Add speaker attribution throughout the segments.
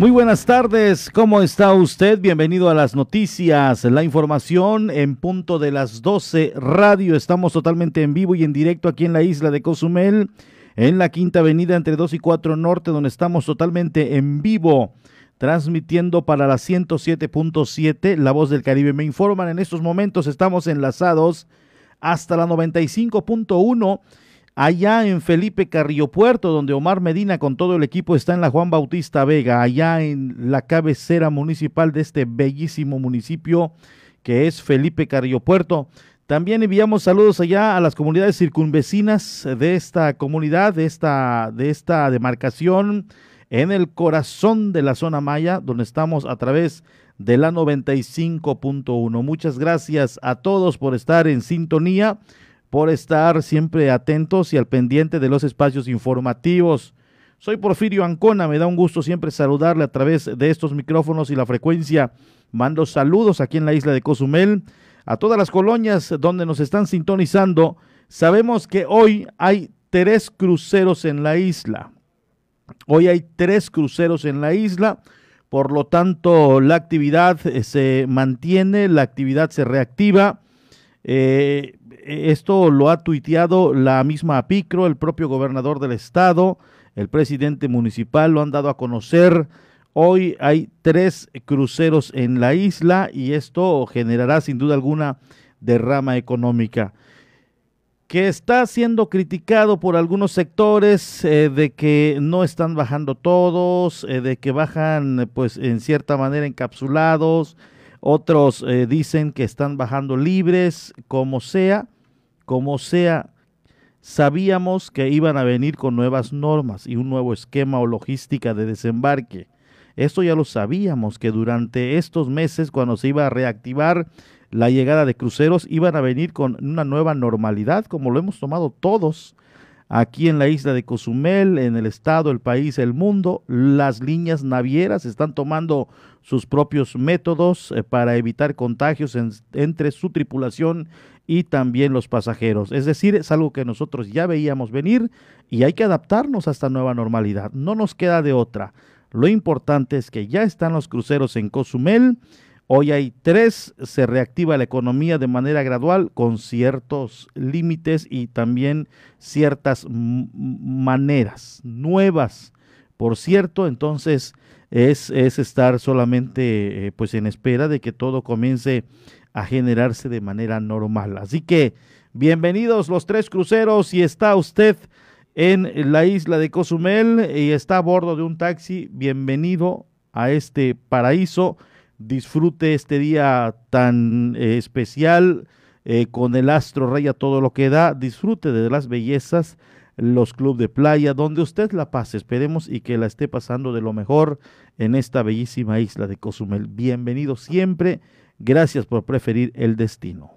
Speaker 1: Muy buenas tardes, ¿cómo está usted? Bienvenido a las noticias, la información en punto de las 12 radio. Estamos totalmente en vivo y en directo aquí en la isla de Cozumel, en la quinta avenida entre 2 y 4 norte, donde estamos totalmente en vivo, transmitiendo para la 107.7, La Voz del Caribe. Me informan en estos momentos, estamos enlazados hasta la 95.1 allá en Felipe Carrillo Puerto, donde Omar Medina con todo el equipo está en la Juan Bautista Vega, allá en la cabecera municipal de este bellísimo municipio que es Felipe Carrillo Puerto. También enviamos saludos allá a las comunidades circunvecinas de esta comunidad, de esta, de esta demarcación, en el corazón de la zona maya, donde estamos a través de la 95.1. Muchas gracias a todos por estar en sintonía por estar siempre atentos y al pendiente de los espacios informativos. Soy Porfirio Ancona, me da un gusto siempre saludarle a través de estos micrófonos y la frecuencia. Mando saludos aquí en la isla de Cozumel, a todas las colonias donde nos están sintonizando. Sabemos que hoy hay tres cruceros en la isla. Hoy hay tres cruceros en la isla, por lo tanto la actividad eh, se mantiene, la actividad se reactiva. Eh, esto lo ha tuiteado la misma APICRO, el propio gobernador del estado, el presidente municipal lo han dado a conocer. Hoy hay tres cruceros en la isla y esto generará sin duda alguna derrama económica. Que está siendo criticado por algunos sectores eh, de que no están bajando todos, eh, de que bajan pues en cierta manera encapsulados, otros eh, dicen que están bajando libres, como sea, como sea, sabíamos que iban a venir con nuevas normas y un nuevo esquema o logística de desembarque. Esto ya lo sabíamos, que durante estos meses, cuando se iba a reactivar la llegada de cruceros, iban a venir con una nueva normalidad, como lo hemos tomado todos aquí en la isla de Cozumel, en el estado, el país, el mundo. Las líneas navieras están tomando sus propios métodos eh, para evitar contagios entre su tripulación y también los pasajeros. Es decir, es algo que nosotros ya veíamos venir y hay que adaptarnos a esta nueva normalidad. No nos queda de otra. Lo importante es que ya están los cruceros en Cozumel Hoy hay tres, se reactiva la economía de manera gradual con ciertos límites y también ciertas maneras nuevas. Por cierto, entonces es, es estar solamente eh, pues en espera de que todo comience a generarse de manera normal. Así que bienvenidos los tres cruceros y está usted en la isla de Cozumel y está a bordo de un taxi, bienvenido a este paraíso disfrute este día tan eh, especial eh, con el astro rey a todo lo que da, disfrute de las bellezas, los clubes de playa, donde usted la pase, esperemos y que la esté pasando de lo mejor en esta bellísima isla de Cozumel. Bienvenido siempre, gracias por preferir el destino.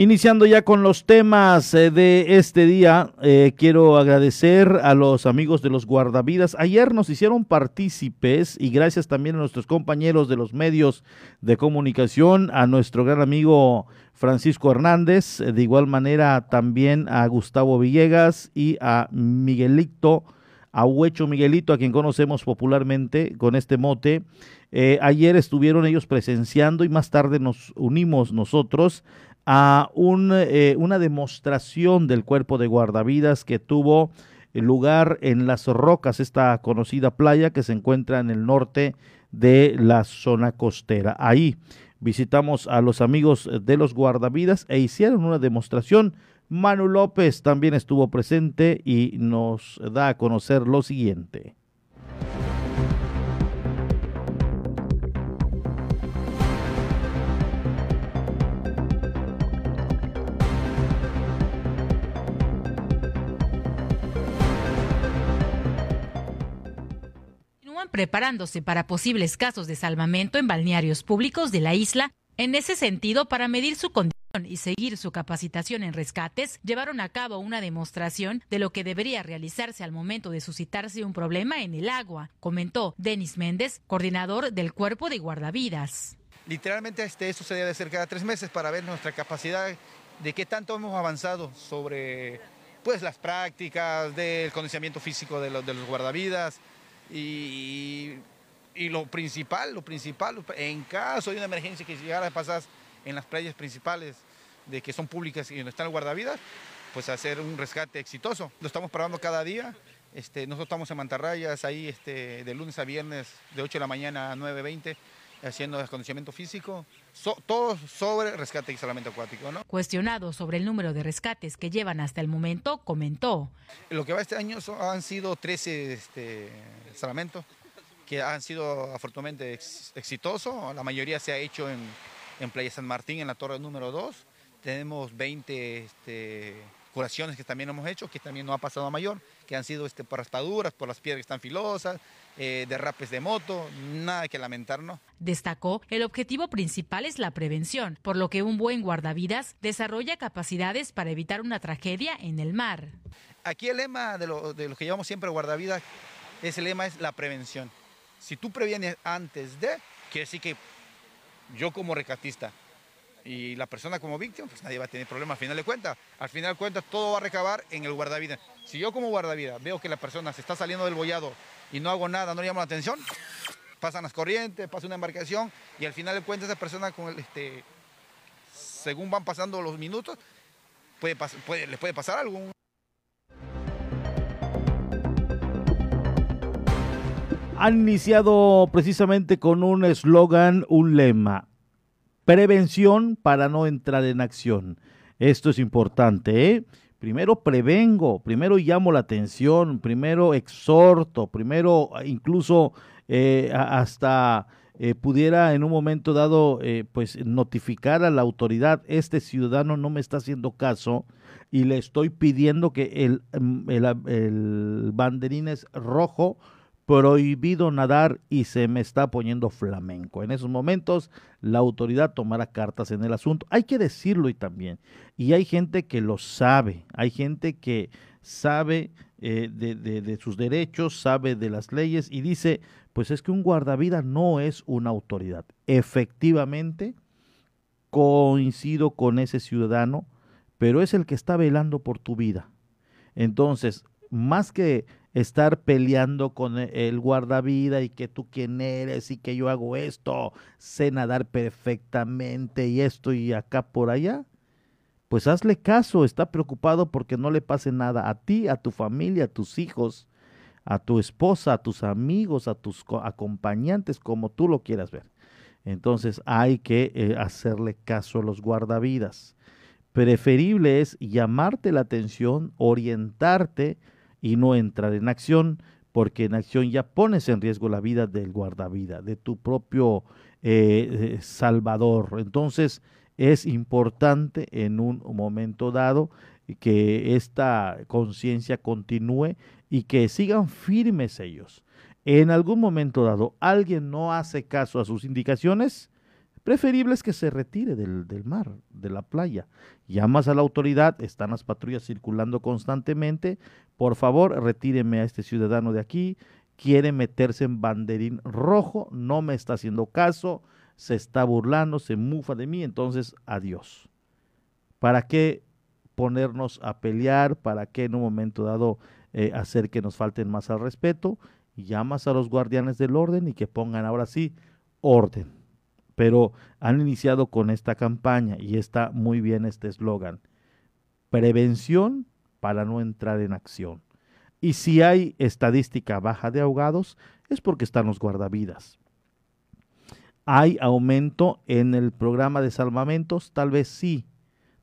Speaker 1: Iniciando ya con los temas eh, de este día, eh, quiero agradecer a los amigos de los guardavidas. Ayer nos hicieron partícipes y gracias también a nuestros compañeros de los medios de comunicación, a nuestro gran amigo Francisco Hernández, de igual manera también a Gustavo Villegas y a Miguelito, a Huecho Miguelito, a quien conocemos popularmente con este mote. Eh, ayer estuvieron ellos presenciando y más tarde nos unimos nosotros a eh, una demostración del cuerpo de guardavidas que tuvo lugar en Las Rocas, esta conocida playa que se encuentra en el norte de la zona costera. Ahí visitamos a los amigos de los guardavidas e hicieron una demostración. Manu López también estuvo presente y nos da a conocer lo siguiente.
Speaker 2: preparándose para posibles casos de salvamento en balnearios públicos de la isla. En ese sentido, para medir su condición y seguir su capacitación en rescates, llevaron a cabo una demostración de lo que debería realizarse al momento de suscitarse un problema en el agua, comentó Denis Méndez, coordinador del Cuerpo de Guardavidas.
Speaker 3: Literalmente este, esto se debe hacer cada tres meses para ver nuestra capacidad de qué tanto hemos avanzado sobre pues, las prácticas del condicionamiento físico de los, de los guardavidas y, y, lo principal, lo principal, en caso de una emergencia que llegara a pasar en las playas principales de que son públicas y donde están el guardavidas, pues hacer un rescate exitoso. Lo estamos probando cada día. Este, nosotros estamos en Mantarrayas ahí este, de lunes a viernes de 8 de la mañana a 9.20 haciendo desconocimiento físico, todo sobre rescate y salvamento acuático. ¿no?
Speaker 2: Cuestionado sobre el número de rescates que llevan hasta el momento, comentó.
Speaker 3: Lo que va este año han sido 13 este, salvamentos que han sido afortunadamente exitosos. La mayoría se ha hecho en, en Playa San Martín, en la torre número 2. Tenemos 20 este, curaciones que también hemos hecho, que también no ha pasado a mayor, que han sido este, por raspaduras, por las piedras que están filosas, eh, derrapes de moto, nada que lamentar, ¿no?
Speaker 2: Destacó, el objetivo principal es la prevención, por lo que un buen guardavidas desarrolla capacidades para evitar una tragedia en el mar.
Speaker 3: Aquí el lema de lo, de lo que llevamos siempre guardavidas, ese lema es la prevención. Si tú previenes antes de, quiere decir que yo como recatista y la persona como víctima, pues nadie va a tener problema al final de cuentas. Al final de cuentas todo va a recabar en el guardavidas. Si yo como guardavidas veo que la persona se está saliendo del bollado y no hago nada, no le llamo la atención, pasan las corrientes, pasa una embarcación y al final de cuentas esa persona con el, este, según van pasando los minutos, puede, puede, les puede pasar algo.
Speaker 1: Han iniciado precisamente con un eslogan, un lema, Prevención para no entrar en acción. Esto es importante, ¿eh? Primero prevengo, primero llamo la atención, primero exhorto, primero ah, incluso eh, hasta eh, pudiera en un momento dado eh, pues notificar a la autoridad, este ciudadano no me está haciendo caso y le estoy pidiendo que el, mm, el, el banderín es rojo prohibido nadar y se me está poniendo flamenco. En esos momentos la autoridad tomará cartas en el asunto. Hay que decirlo y también. Y hay gente que lo sabe, hay gente que sabe eh, de, de, sus derechos, sabe de las leyes y dice, pues es que un guardavida no es una autoridad. Efectivamente, coincido con ese ciudadano, pero es el que está velando por tu vida. Entonces, más que estar peleando con e, el guardavida y que tú quién eres y que yo hago esto, sé nadar perfectamente y esto y acá por allá, pues hazle caso, está preocupado porque no le pase nada a ti, a tu familia, a tus hijos, a tu esposa, a tus amigos, a tus acompañantes, como tú lo quieras ver. Entonces hay que eh, hacerle caso a los guardavidas. Preferible es llamarte la atención, orientarte, y no entrar en acción, porque en acción ya pones en riesgo la vida del guardavida, de tu propio eh, eh, salvador. Entonces es importante en un momento dado que esta conciencia continúe y que sigan firmes ellos. En algún momento dado alguien no hace caso a sus indicaciones, preferible es que se retire del, del, mar, de la playa. Llamas a la autoridad, están las patrullas circulando constantemente, por favor, retíreme a este ciudadano de aquí, quiere meterse en banderín rojo, no me está haciendo caso, se está burlando, se mufa de mí, entonces adiós. ¿Para qué ponernos a pelear? ¿Para qué en un momento dado eh, hacer que nos falten más al respeto? Llamas a los guardianes del orden y que pongan ahora sí orden. Pero han iniciado con esta campaña y está muy bien este eslogan. Prevención para no entrar en acción. Y si hay estadística baja de ahogados, es porque están los guardavidas. ¿Hay aumento en el programa de salvamentos? Tal vez sí,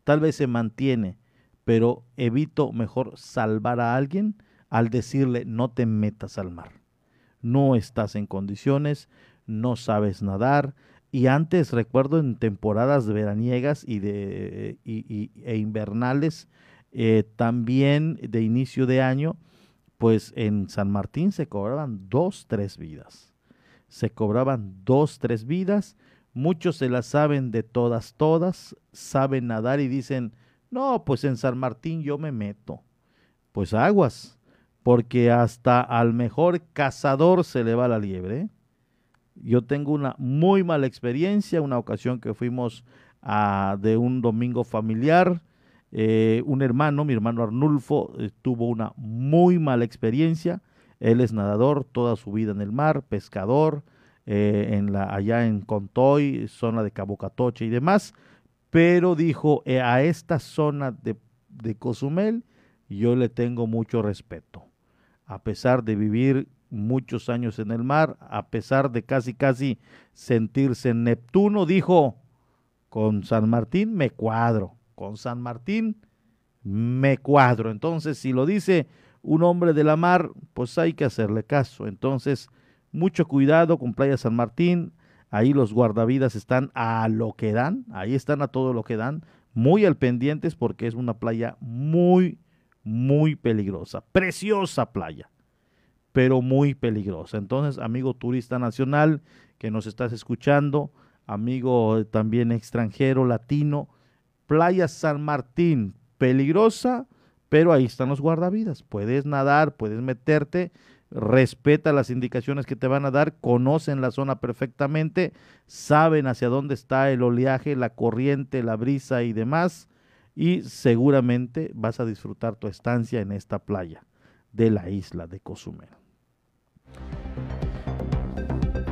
Speaker 1: tal vez se mantiene, pero evito mejor salvar a alguien al decirle no te metas al mar. No estás en condiciones, no sabes nadar. Y antes recuerdo en temporadas veraniegas y de, e invernales, eh, también de inicio de año, pues en San Martín se cobraban dos, tres vidas. Se cobraban dos, tres vidas. Muchos se las saben de todas, todas, saben nadar y dicen, no, pues en San Martín yo me meto. Pues aguas, porque hasta al mejor cazador se le va la liebre. ¿eh? Yo tengo una muy mala experiencia, una ocasión que fuimos ah, de un domingo familiar. Eh, un hermano, mi hermano Arnulfo, eh, tuvo una muy mala experiencia. Él es nadador toda su vida en el mar, pescador, eh, en la, allá en Contoy, zona de Cabocatoche y demás. Pero dijo, a esta zona de, de Cozumel yo le tengo mucho respeto. A pesar de vivir muchos años en el mar, a pesar de casi casi sentirse en Neptuno, dijo, con San Martín me cuadro, con San Martín me cuadro. Entonces, si lo dice un hombre de la mar, pues hay que hacerle caso. Entonces, mucho cuidado con Playa San Martín. Ahí los guardavidas están a lo que dan, ahí están a todo lo que dan, muy al pendientes porque es una playa muy, muy peligrosa. Preciosa playa pero muy peligrosa. Entonces, amigo turista nacional que nos estás escuchando, amigo también extranjero, latino, Playa San Martín, peligrosa, pero ahí están los guardavidas. Puedes nadar, puedes meterte, respeta las indicaciones que te van a dar, conocen la zona perfectamente, saben hacia dónde está el oleaje, la corriente, la brisa y demás, y seguramente vas a disfrutar tu estancia en esta playa de la isla de Cozumel.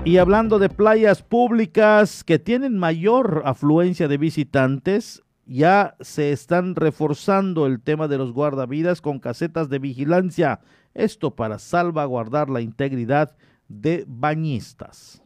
Speaker 1: Y hablando de playas públicas que tienen mayor afluencia de visitantes, ya se están reforzando el tema de los guardavidas con casetas de vigilancia, esto para salvaguardar la integridad de bañistas.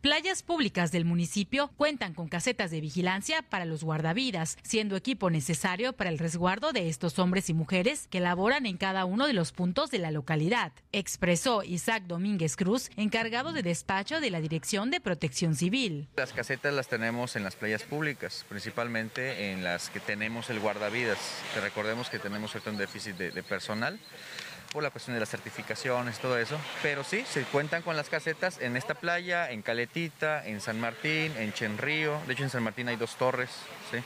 Speaker 2: Playas públicas del municipio cuentan con casetas de vigilancia para los guardavidas, siendo equipo necesario para el resguardo de estos hombres y mujeres que laboran en cada uno de los puntos de la localidad, expresó Isaac Domínguez Cruz, encargado de despacho de la Dirección de Protección Civil.
Speaker 4: Las casetas las tenemos en las playas públicas, principalmente en las que tenemos el guardavidas, que recordemos que tenemos cierto déficit de, de personal por la cuestión de las certificaciones, todo eso. Pero sí, se cuentan con las casetas en esta playa, en Caletita, en San Martín, en Chenrío. De hecho, en San Martín hay dos torres, ¿sí?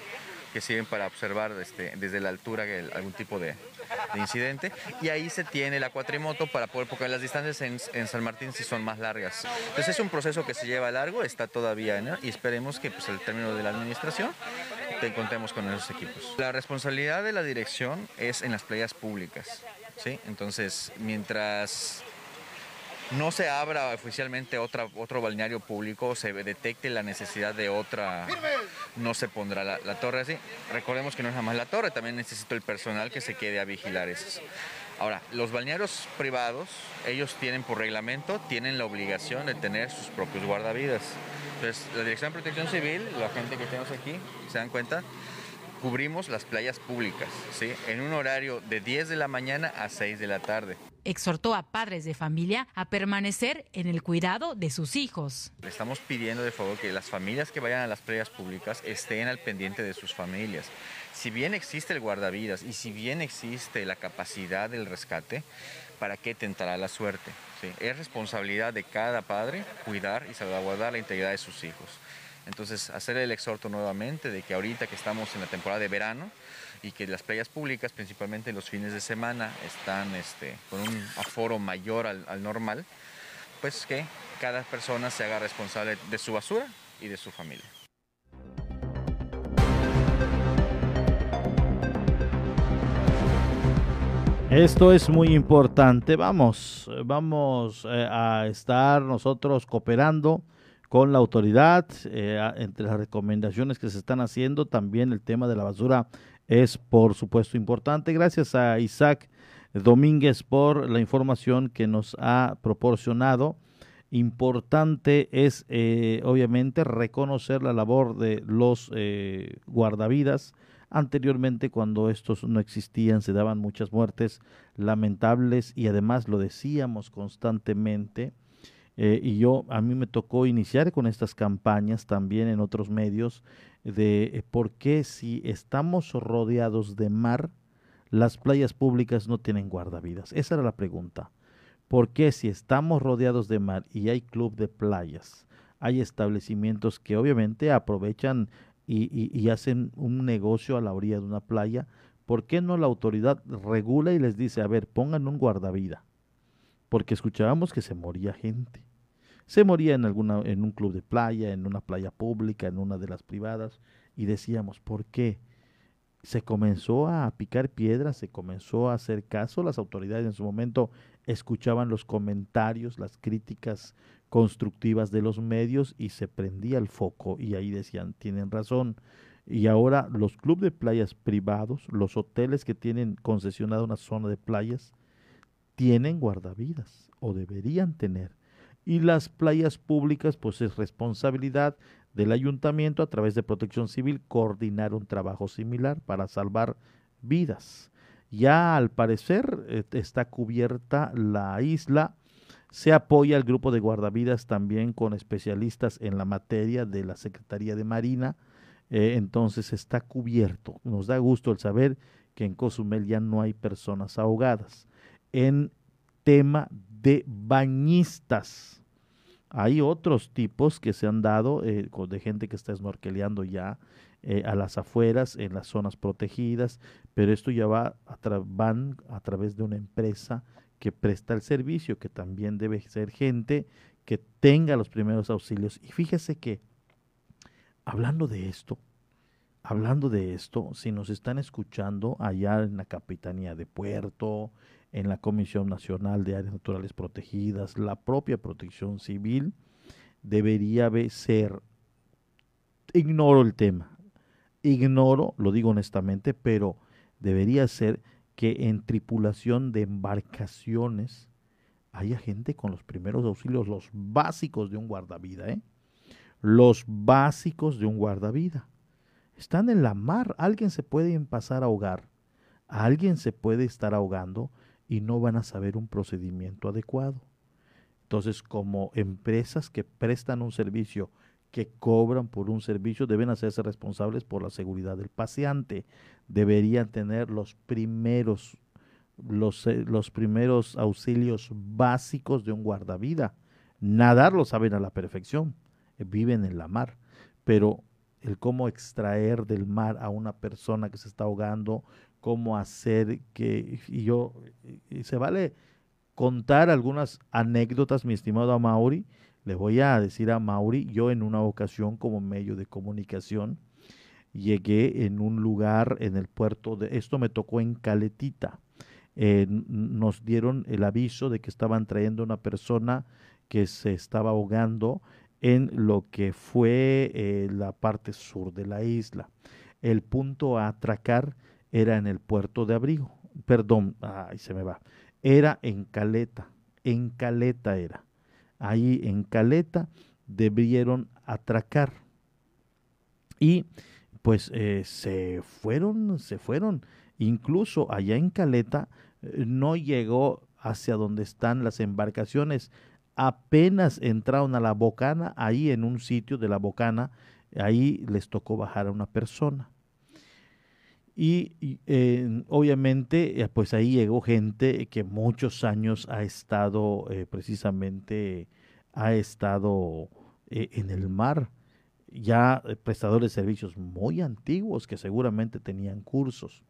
Speaker 4: que sirven para observar este, desde la altura algún tipo de, incidente. Y ahí se tiene la cuatrimoto para poder, porque las distancias en, San Martín sí son más largas. Entonces es un proceso que se lleva largo, está todavía, ¿no? y esperemos que pues, al término de la administración te contemos con esos equipos. La responsabilidad de la dirección es en las playas públicas. ¿Sí? Entonces, mientras no se abra oficialmente otra, otro balneario público, se detecte la necesidad de otra, no se pondrá la, torre así. Recordemos que no es nada más la torre, también necesito el personal que se quede a vigilar eso. Ahora, los balnearios privados, ellos tienen por reglamento, tienen la obligación de tener sus propios guardavidas. Entonces, la Dirección de Protección Civil, la gente que tenemos aquí, se dan cuenta, cubrimos las playas públicas, ¿sí? En un horario de 10 de la mañana a 6 de la tarde.
Speaker 2: Exhortó a padres de familia a permanecer en el cuidado de sus hijos.
Speaker 4: Le estamos pidiendo de favor que las familias que vayan a las playas públicas estén al pendiente de sus familias. Si bien existe el guardavidas y si bien existe la capacidad del rescate, ¿para qué tentará la suerte? Es responsabilidad de cada padre cuidar y salvaguardar la integridad de sus hijos. Entonces, hacer el exhorto nuevamente de que ahorita que estamos en la temporada de verano y que las playas públicas, principalmente los fines de semana, están este, con un aforo mayor al, al normal, pues que cada persona se haga responsable de su basura y de su familia.
Speaker 1: Esto es muy importante. Vamos, vamos eh, a estar nosotros cooperando con la autoridad. Eh, entre las recomendaciones que se están haciendo, también el tema de la basura es, por supuesto, importante. Gracias a Isaac Domínguez por la información que nos ha proporcionado. Importante es, eh, obviamente, reconocer la labor de los eh, guardavidas. Anteriormente, cuando estos no existían, se daban muchas muertes lamentables y además lo decíamos constantemente eh, y yo, a mí me tocó iniciar con estas campañas también en otros medios de eh, por qué si estamos rodeados de mar, las playas públicas no tienen guardavidas. Esa era la pregunta. ¿Por qué si estamos rodeados de mar y hay club de playas, hay establecimientos que obviamente aprovechan y, y hacen un negocio a la orilla de una playa, ¿por qué no la autoridad regula y les dice, a ver, pongan un guardavida? porque escuchábamos que se moría gente. Se moría en alguna en un club de playa, en una playa pública, en una de las privadas y decíamos, ¿por qué? Se comenzó a picar piedras, se comenzó a hacer caso, las autoridades en su momento escuchaban los comentarios, las críticas constructivas de los medios y se prendía el foco y ahí decían, tienen razón. Y ahora los clubes de playas privados, los hoteles que tienen concesionada una zona de playas, tienen guardavidas o deberían tener. Y las playas públicas, pues es responsabilidad del ayuntamiento a través de protección civil coordinar un trabajo similar para salvar vidas. Ya al parecer eh, está cubierta la isla se apoya al grupo de guardavidas también con especialistas en la materia de la Secretaría de Marina. Eh, entonces está cubierto. Nos da gusto el saber que en Cozumel ya no hay personas ahogadas. En tema de bañistas, hay otros tipos que se han dado eh, de gente que está snorkeleando ya eh, a las afueras, en las zonas protegidas, pero esto ya va a van a través de una empresa que presta el servicio, que también debe ser gente que tenga los primeros auxilios. Y fíjese que, hablando de esto, hablando de esto, si nos están escuchando allá en la Capitanía de Puerto, en la Comisión Nacional de Áreas Naturales Protegidas, la propia Protección Civil, debería ser, ignoro el tema, ignoro, lo digo honestamente, pero debería ser que en tripulación de embarcaciones haya gente con los primeros auxilios, los básicos de un guardavida, ¿eh? Los básicos de un guardavida. Están en la mar, alguien se puede pasar a ahogar, alguien se puede estar ahogando y no van a saber un procedimiento adecuado. Entonces, como empresas que prestan un servicio, que cobran por un servicio, deben hacerse responsables por la seguridad del paciente deberían tener los primeros, los, eh, los primeros auxilios básicos de un guardavida. Nadar lo saben a la perfección, eh, viven en la mar, pero el cómo extraer del mar a una persona que se está ahogando, cómo hacer que, y yo, se vale contar algunas anécdotas, mi estimado Mauri, le voy a decir a Mauri, yo en una ocasión como medio de comunicación, llegué en un lugar en el puerto de, esto me tocó en Caletita, eh, nos dieron el aviso de que estaban trayendo una persona que se estaba ahogando en lo que fue eh, la parte sur de la isla. El punto a atracar era en el puerto de abrigo, perdón, ahí se me va, era en Caleta, en Caleta era. Ahí en Caleta debieron atracar. Y pues eh, se fueron, se fueron. Incluso allá en Caleta eh, no llegó hacia donde están las embarcaciones. Apenas entraron a la bocana, ahí en un sitio de la bocana, ahí les tocó bajar a una persona. Y, obviamente, eh, pues ahí llegó gente que muchos años ha estado precisamente, ha estado en el mar ya eh, prestadores de servicios muy antiguos que seguramente tenían cursos.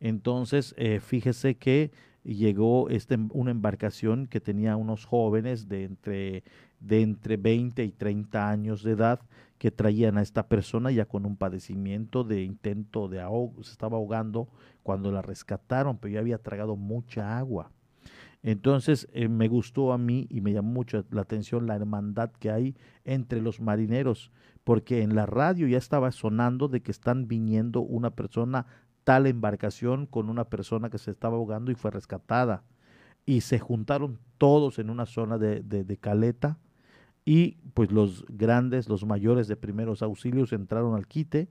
Speaker 1: Entonces, eh, fíjese que llegó este, una embarcación que tenía unos jóvenes de entre, de entre 20 y 30 años de edad que traían a esta persona ya con un padecimiento de intento de ahogo, se estaba ahogando cuando la rescataron, pero ya había tragado mucha agua. Entonces eh, me gustó a mí y me llamó mucho la atención la hermandad que hay entre los marineros, porque en la radio ya estaba sonando de que están viniendo una persona, tal embarcación con una persona que se estaba ahogando y fue rescatada. Y se juntaron todos en una zona de, de, caleta y pues los grandes, los mayores de primeros auxilios entraron al quite,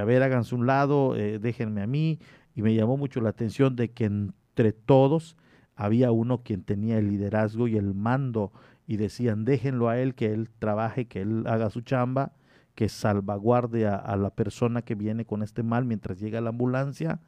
Speaker 1: a ver, háganse un lado, eh, déjenme a mí, y me llamó mucho la atención de que entre todos había uno quien tenía el liderazgo y el mando y decían, déjenlo a él, que él trabaje, que él haga su chamba, que salvaguarde a, la persona que viene con este mal mientras llega la ambulancia,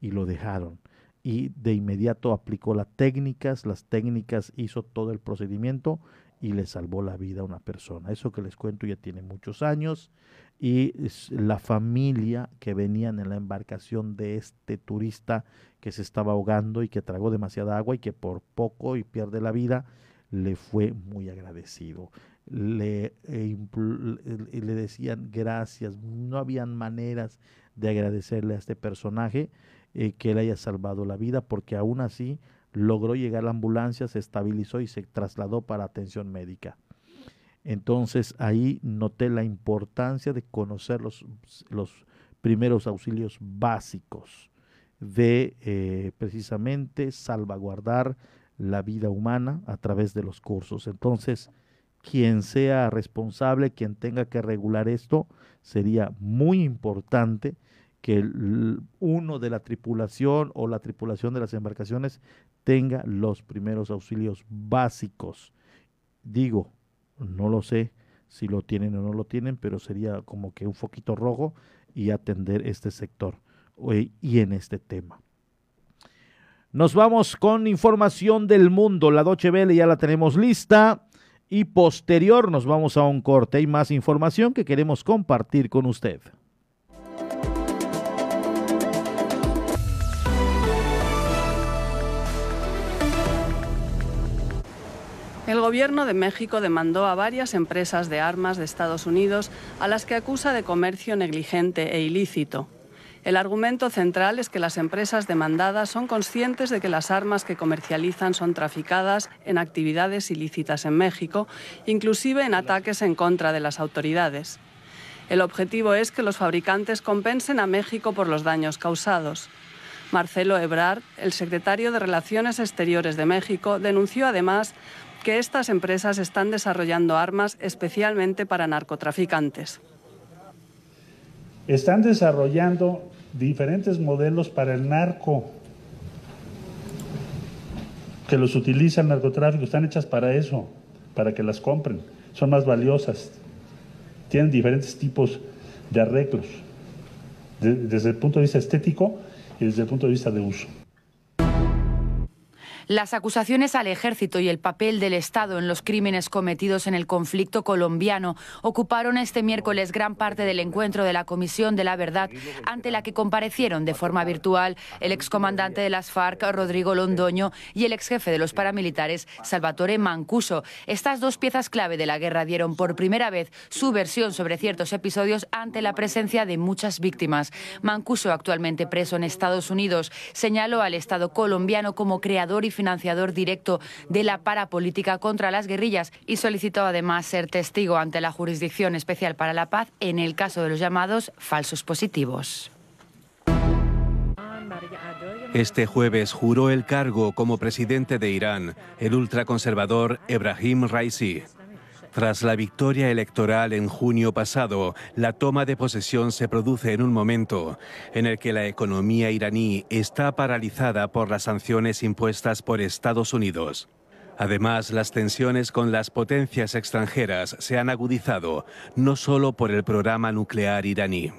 Speaker 1: y lo dejaron. Y de inmediato aplicó las técnicas, las técnicas hizo todo el procedimiento y le salvó la vida a una persona. Eso que les cuento ya tiene muchos años y la familia que venían en la embarcación de este turista que se estaba ahogando y que tragó demasiada agua y que por poco y pierde la vida, le fue muy agradecido. Le, eh, le decían gracias, no habían maneras de agradecerle a este personaje eh, que le haya salvado la vida, porque aún así logró llegar a la ambulancia, se estabilizó y se trasladó para atención médica. Entonces ahí noté la importancia de conocer los, los primeros auxilios básicos de eh, precisamente salvaguardar la vida humana a través de los cursos. Entonces, quien sea responsable, quien tenga que regular esto, sería muy importante que uno de la tripulación o la tripulación de las embarcaciones tenga los primeros auxilios básicos. Digo, no lo sé si lo tienen o no lo tienen, pero sería como que un foquito rojo y atender este sector y en este tema. Nos vamos con información del mundo. La Doche Vele ya la tenemos lista y posterior nos vamos a un corte y más información que queremos compartir con usted.
Speaker 5: El gobierno de México demandó a varias empresas de armas de Estados Unidos a las que acusa de comercio negligente e ilícito. El argumento central es que las empresas demandadas son conscientes de que las armas que comercializan son traficadas en actividades ilícitas en México, inclusive en ataques en contra de las autoridades. El objetivo es que los fabricantes compensen a México por los daños causados. Marcelo Ebrard, el secretario de Relaciones Exteriores de México, denunció además que estas empresas están desarrollando armas especialmente para narcotraficantes.
Speaker 6: Están desarrollando diferentes modelos para el narco que los utiliza el narcotráfico, están hechas para eso, para que las compren, son más valiosas, tienen diferentes tipos de arreglos, desde el punto de vista estético y desde el punto de vista de uso.
Speaker 7: Las acusaciones al ejército y el papel del Estado en los crímenes cometidos en el conflicto colombiano ocuparon este miércoles gran parte del encuentro de la Comisión de la Verdad, ante la que comparecieron de forma virtual el excomandante de las FARC, Rodrigo Londoño, y el exjefe de los paramilitares, Salvatore Mancuso. Estas dos piezas clave de la guerra dieron por primera vez su versión sobre ciertos episodios ante la presencia de muchas víctimas. Mancuso, actualmente preso en Estados Unidos, señaló al Estado colombiano como creador y financiador directo de la parapolítica contra las guerrillas y solicitó además ser testigo ante la Jurisdicción Especial para la Paz en el caso de los llamados falsos positivos.
Speaker 8: Este jueves juró el cargo como presidente de Irán el ultraconservador Ebrahim Raisi. Tras la victoria electoral en junio pasado, la toma de posesión se produce en un momento en el que la economía iraní está paralizada por las sanciones impuestas por Estados Unidos. Además, las tensiones con las potencias extranjeras se han agudizado, no solo por el programa nuclear iraní.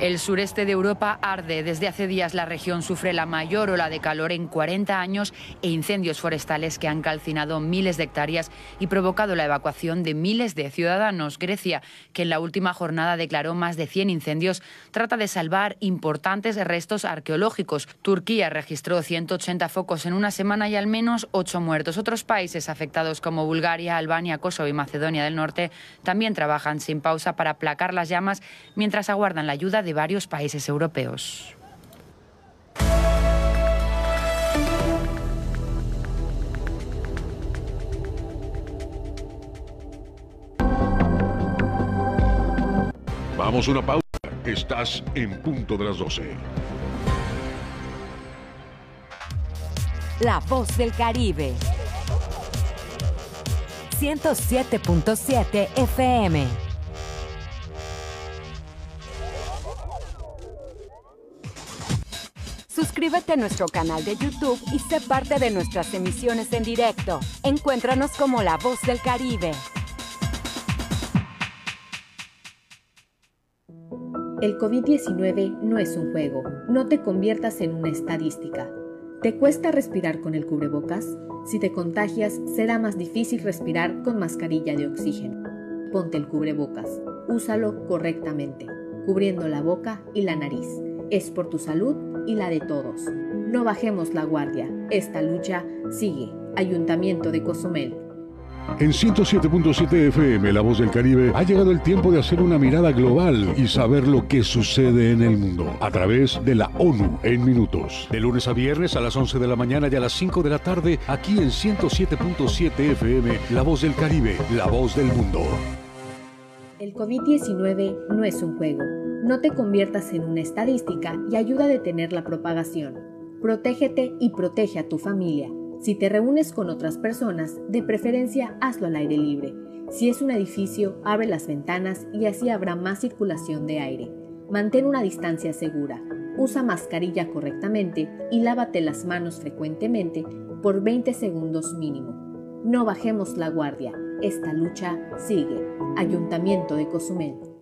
Speaker 7: El sureste de Europa arde. Desde hace días la región sufre la mayor ola de calor en 40 años e incendios forestales que han calcinado miles de hectáreas y provocado la evacuación de miles de ciudadanos. Grecia, que en la última jornada declaró más de 100 incendios, trata de salvar importantes restos arqueológicos. Turquía registró 180 focos en una semana y al menos 8 muertos. Otros países afectados como Bulgaria, Albania, Kosovo y Macedonia del Norte también trabajan sin pausa para aplacar las llamas mientras aguardan la ayuda de varios países europeos.
Speaker 9: Vamos a una pausa. Estás en punto de las 12.
Speaker 10: La voz del Caribe. 107.7 FM. Suscríbete a nuestro canal de YouTube y sé parte de nuestras emisiones en directo. Encuéntranos como La Voz del Caribe.
Speaker 11: El COVID-19 no es un juego. No te conviertas en una estadística. ¿Te cuesta respirar con el cubrebocas? Si te contagias, será más difícil respirar con mascarilla de oxígeno. Ponte el cubrebocas. Úsalo correctamente, cubriendo la boca y la nariz. Es por tu salud y la de todos. No bajemos la guardia. Esta lucha sigue. Ayuntamiento de Cozumel.
Speaker 9: En 107.7 FM, La Voz del Caribe, ha llegado el tiempo de hacer una mirada global y saber lo que sucede en el mundo a través de la ONU en minutos. De lunes a viernes a las 11 de la mañana y a las 5 de la tarde, aquí en 107.7 FM, La Voz del Caribe, La Voz del Mundo.
Speaker 11: El COVID-19 no es un juego. No te conviertas en una estadística y ayuda a detener la propagación. Protégete y protege a tu familia. Si te reúnes con otras personas, de preferencia hazlo al aire libre. Si es un edificio, abre las ventanas y así habrá más circulación de aire. Mantén una distancia segura. Usa mascarilla correctamente y lávate las manos frecuentemente por 20 segundos mínimo. No bajemos la guardia. Esta lucha sigue. Ayuntamiento de Cozumel.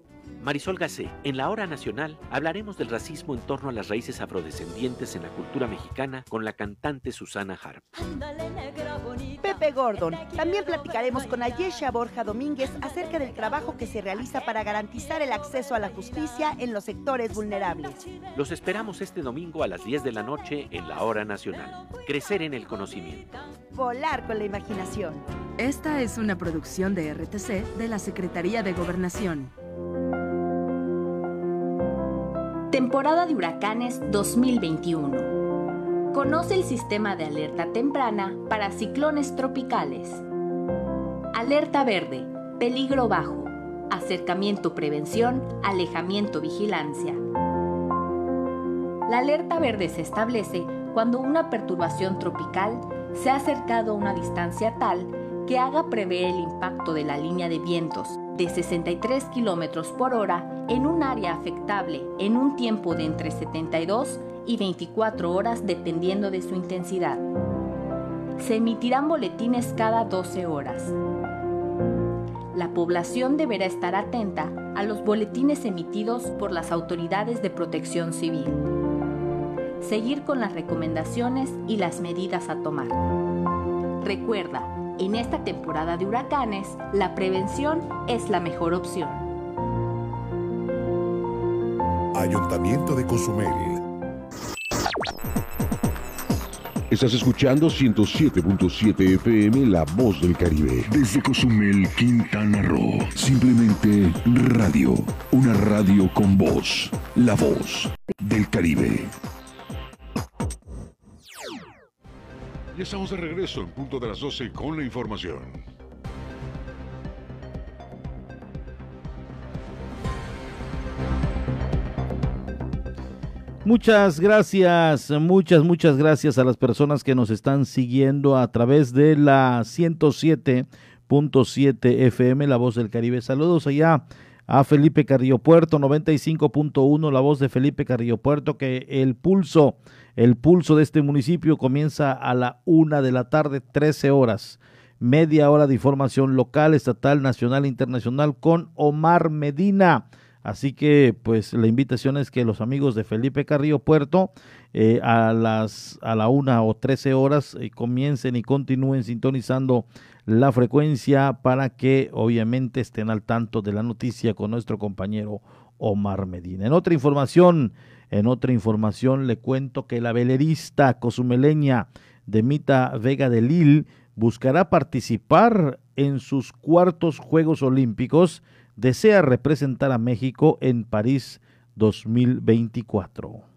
Speaker 12: Marisol Gacé, en la hora nacional hablaremos del racismo en torno a las raíces afrodescendientes en la cultura mexicana con la cantante Susana Harp.
Speaker 13: Pepe Gordon. También platicaremos con Ayesha Borja Domínguez acerca del trabajo que se realiza para garantizar el acceso a la justicia en los sectores vulnerables.
Speaker 12: Los esperamos este domingo a las 10 de la noche en la hora nacional. Crecer en el conocimiento.
Speaker 13: Volar con la imaginación.
Speaker 14: Esta es una producción de RTC de la Secretaría de Gobernación.
Speaker 15: Temporada de huracanes 2021. Conoce el sistema de alerta temprana para ciclones tropicales. Alerta verde, peligro bajo. Acercamiento prevención, alejamiento vigilancia. La alerta verde se establece cuando una perturbación tropical se ha acercado a una distancia tal que haga prever el impacto de la línea de vientos de 63 km por hora en un área afectable en un tiempo de entre 72 y 24 horas dependiendo de su intensidad. Se emitirán boletines cada 12 horas. La población deberá estar atenta a los boletines emitidos por las autoridades de protección civil. Seguir con las recomendaciones y las medidas a tomar. Recuerda, en esta temporada de huracanes, la prevención es la mejor opción.
Speaker 9: Ayuntamiento de Cozumel. Estás escuchando 107.7 FM La Voz del Caribe. Desde Cozumel, Quintana Roo. Simplemente radio. Una radio con voz. La Voz del Caribe. Ya estamos de regreso en punto de las 12 con la información.
Speaker 1: Muchas gracias, muchas, muchas gracias a las personas que nos están siguiendo a través de la 107.7 FM, La Voz del Caribe. Saludos allá a Felipe Carrillo Puerto, 95.1, La Voz de Felipe Carrillo Puerto, que el pulso, el pulso de este municipio comienza a la una de la tarde, 13 horas. Media hora de información local, estatal, nacional, internacional con Omar Medina. Así que, pues, la invitación es que los amigos de Felipe Carrillo Puerto eh, a las a la una o trece horas eh, comiencen y continúen sintonizando la frecuencia para que obviamente estén al tanto de la noticia con nuestro compañero Omar Medina. En otra información, en otra información le cuento que la velerista cozumeleña Demita Vega de Lil buscará participar en sus cuartos Juegos Olímpicos desea representar a México en París 2024.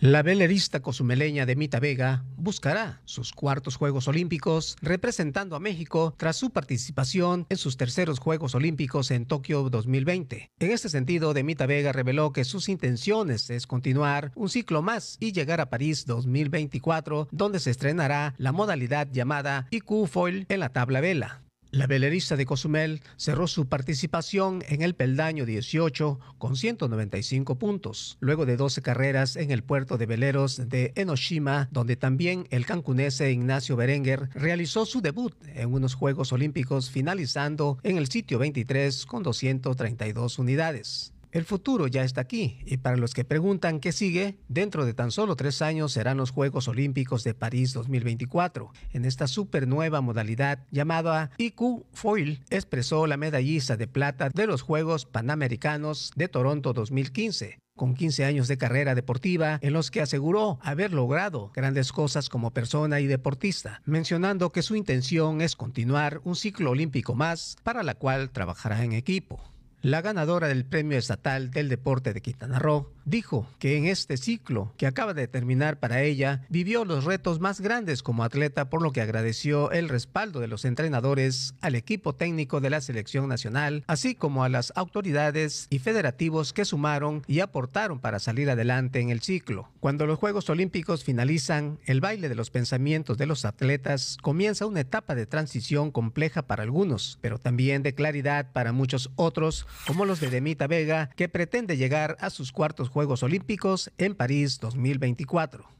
Speaker 16: La velerista cozumeleña Demita Vega buscará sus cuartos Juegos Olímpicos representando a México tras su participación en sus terceros Juegos Olímpicos en Tokio 2020. En este sentido, Demita Vega reveló que sus intenciones es continuar un ciclo más y llegar a París 2024, donde se estrenará la modalidad llamada IQ Foil en la tabla vela. La velerista de Cozumel cerró su participación en el peldaño 18 con 195 puntos, luego de 12 carreras en el puerto de veleros de Enoshima, donde también el cancunese Ignacio Berenguer realizó su debut en unos Juegos Olímpicos finalizando en el sitio 23 con 232 unidades. El futuro ya está aquí y para los que preguntan qué sigue, dentro de tan solo tres años serán los Juegos Olímpicos de París 2024. En esta super nueva modalidad llamada IQ Foil, expresó la medallista de plata de los Juegos Panamericanos de Toronto 2015 con 15 años de carrera deportiva en los que aseguró haber logrado grandes cosas como persona y deportista, mencionando que su intención es continuar un ciclo olímpico más para la cual trabajará en equipo. La ganadora del Premio Estatal del Deporte de Quintana Roo dijo que en este ciclo que acaba de terminar para ella, vivió los retos más grandes como atleta, por lo que agradeció el respaldo de los entrenadores, al equipo técnico de la selección nacional, así como a las autoridades y federativos que sumaron y aportaron para salir adelante en el ciclo. Cuando los Juegos Olímpicos finalizan, el baile de los pensamientos de los atletas comienza una etapa de transición compleja para algunos, pero también de claridad para muchos otros como los de Demita Vega, que pretende llegar a sus cuartos Juegos Olímpicos en París 2024.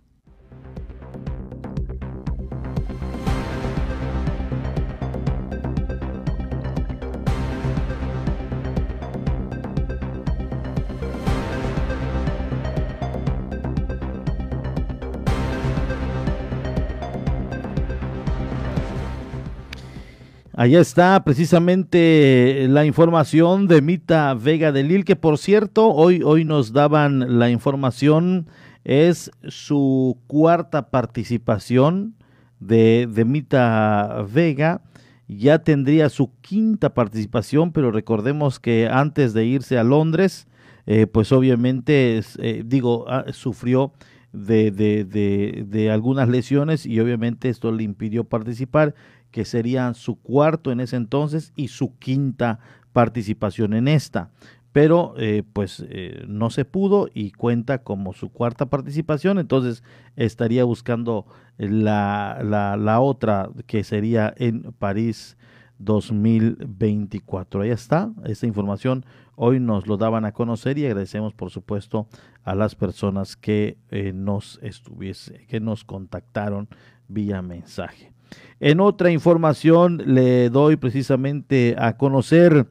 Speaker 1: Allá está precisamente la información de Mita Vega de Lil, que por cierto, hoy, hoy nos daban la información, es su cuarta participación de, Mita Vega. Ya tendría su quinta participación, pero recordemos que antes de irse a Londres, eh, pues obviamente, eh, digo, ah, sufrió de, de, de, de, algunas lesiones y obviamente esto le impidió participar que sería su cuarto en ese entonces y su quinta participación en esta. Pero eh, pues eh, no se pudo y cuenta como su cuarta participación, entonces estaría buscando la, la, la otra que sería en París 2024. Ahí está, esta información hoy nos lo daban a conocer y agradecemos por supuesto a las personas que eh, nos estuviese, que nos contactaron vía mensaje. En otra información le doy precisamente a conocer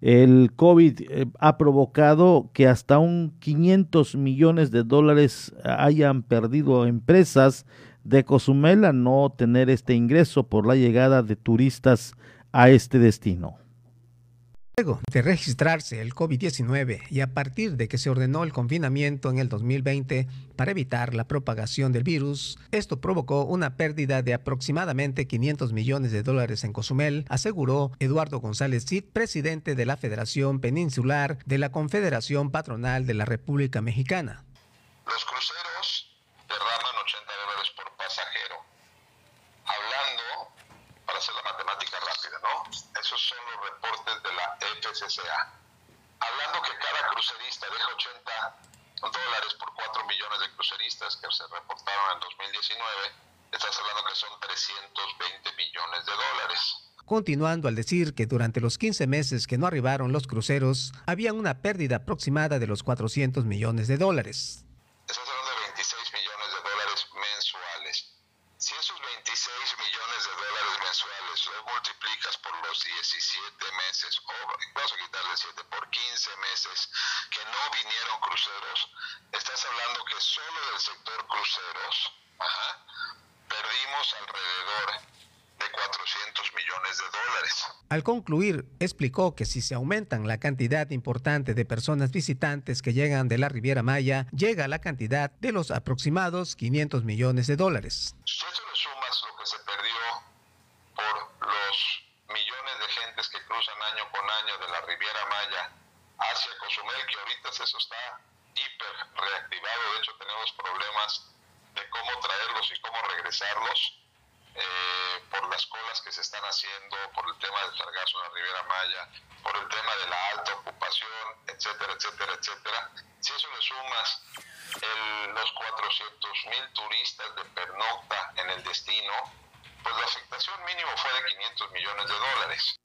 Speaker 1: el COVID eh, ha provocado que hasta un 500 millones de dólares hayan perdido empresas de Cozumel a no tener este ingreso por la llegada de turistas a este destino.
Speaker 16: Luego de registrarse el COVID-19 y a partir de que se ordenó el confinamiento en el 2020 para evitar la propagación del virus, esto provocó una pérdida de aproximadamente 500 millones de dólares en Cozumel, aseguró Eduardo González Cid, presidente de la Federación Peninsular de la Confederación Patronal de la República Mexicana.
Speaker 17: Los cruceros derraman 80 dólares por pasajero. Hablando, para hacer la matemática rápida, ¿no? Esos son los reportes de la FCCA. Hablando que cada crucerista deja 80 dólares por 4 millones de cruceristas que se reportaron en 2019, estás hablando que son 320 millones de dólares.
Speaker 16: Continuando al decir que durante los 15 meses que no arribaron los cruceros, había una pérdida aproximada de los 400 millones de dólares.
Speaker 17: Estás hablando de 26 millones de dólares mensuales. Si esos 26 millones de dólares mensuales lo multiplicas por los 17 meses, o vamos a quitarle 7 por 15 meses que no vinieron cruceros, estás hablando que solo del sector cruceros ajá, perdimos alrededor de 400 millones de dólares.
Speaker 16: Al concluir, explicó que si se aumentan la cantidad importante de personas visitantes que llegan de la Riviera Maya, llega la cantidad de los aproximados 500 millones de dólares.
Speaker 17: Si eso le sumas lo que se perdió por los millones de gentes que cruzan año con año de la Riviera Maya hacia Cozumel, que ahorita eso está hiper reactivado, de hecho tenemos problemas de cómo traerlos y cómo regresarlos eh, por las colas que se están haciendo, por el tema del sargazo en la Riviera Maya, por el tema de la alta ocupación, etcétera, etcétera, etcétera. Si eso le sumas el, los 400 mil turistas de pernocta en el destino, pues la afectación mínimo fue de 500 millones de dólares.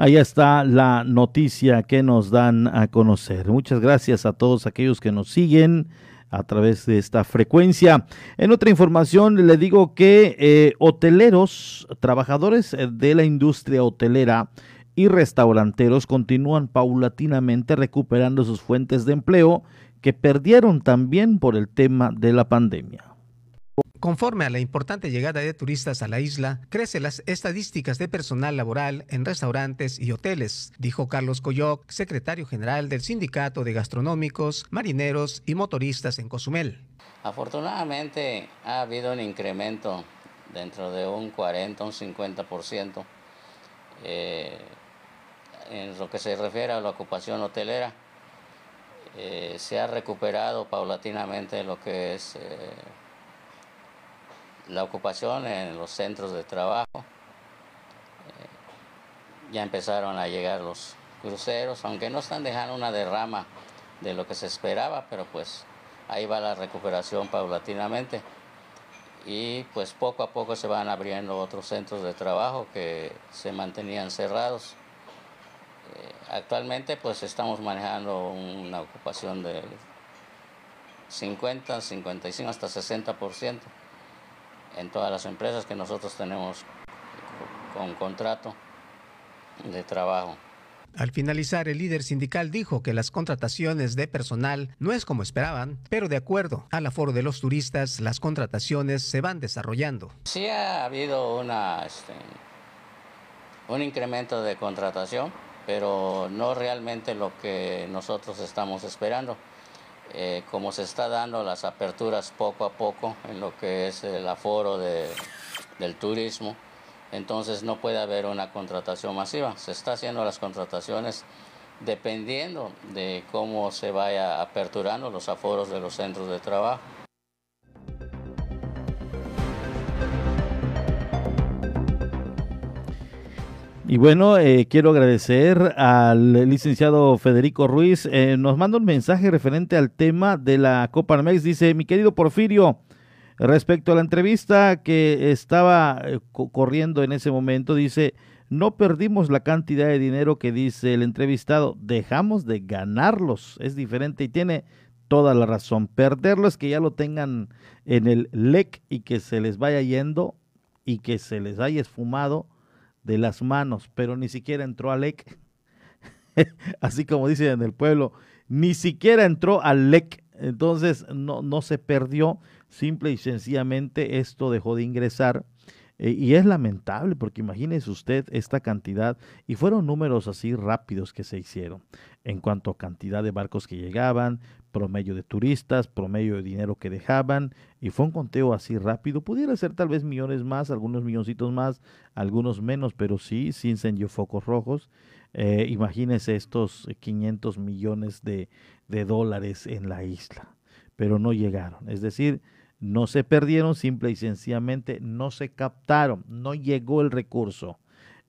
Speaker 1: Ahí está la noticia que nos dan a conocer. Muchas gracias a todos aquellos que nos siguen a través de esta frecuencia. En otra información le digo que eh, hoteleros, trabajadores de la industria hotelera y restauranteros continúan paulatinamente recuperando sus fuentes de empleo que perdieron también por el tema de la pandemia.
Speaker 16: Conforme a la importante llegada de turistas a la isla, crecen las estadísticas de personal laboral en restaurantes y hoteles, dijo Carlos Coyoc, secretario general del Sindicato de Gastronómicos, Marineros y Motoristas en Cozumel.
Speaker 18: Afortunadamente ha habido un incremento dentro de un 40, un 50% eh, en lo que se refiere a la ocupación hotelera. Eh, se ha recuperado paulatinamente lo que es eh, la ocupación en los centros de trabajo. Eh, ya empezaron a llegar los cruceros, aunque no están dejando una derrama de lo que se esperaba, pero pues ahí va la recuperación paulatinamente. Y pues poco a poco se van abriendo otros centros de trabajo que se mantenían cerrados. Eh, actualmente pues estamos manejando una ocupación del 50, 55 hasta 60% en todas las empresas que nosotros tenemos con contrato de trabajo.
Speaker 16: Al finalizar, el líder sindical dijo que las contrataciones de personal no es como esperaban, pero de acuerdo al aforo de los turistas, las contrataciones se van desarrollando.
Speaker 18: Sí ha habido una, este, un incremento de contratación, pero no realmente lo que nosotros estamos esperando. Eh, como se está dando las aperturas poco a poco en lo que es el aforo del turismo, entonces no puede haber una contratación masiva. Se está haciendo las contrataciones dependiendo de cómo se vaya aperturando los aforos de los centros de trabajo.
Speaker 1: Y bueno, eh, quiero agradecer al licenciado Federico Ruiz. Eh, nos manda un mensaje referente al tema de la Copa Armex. Dice, mi querido Porfirio, respecto a la entrevista que estaba eh, corriendo en ese momento, dice, no perdimos la cantidad de dinero que dice el entrevistado, dejamos de ganarlos. Es diferente y tiene toda la razón. Perderlo es que ya lo tengan en el LEC y que se les vaya yendo y que se les haya esfumado de las manos, pero ni siquiera entró al LEC. Así como dicen en el pueblo, ni siquiera entró al LEC. Entonces no, no se perdió, simple y sencillamente esto dejó de ingresar. Eh, y es lamentable porque imagínese usted esta cantidad, y fueron números así rápidos que se hicieron en cuanto a cantidad de barcos que llegaban, promedio de turistas, promedio de dinero que dejaban, y fue un conteo así rápido. Pudiera ser tal vez millones más, algunos milloncitos más, algunos menos, pero sí, sí encendió focos rojos. Eh, imagínese estos 500 millones de dólares en la isla, pero no llegaron. Es decir, no se perdieron, simple y sencillamente no se captaron, no llegó el recurso.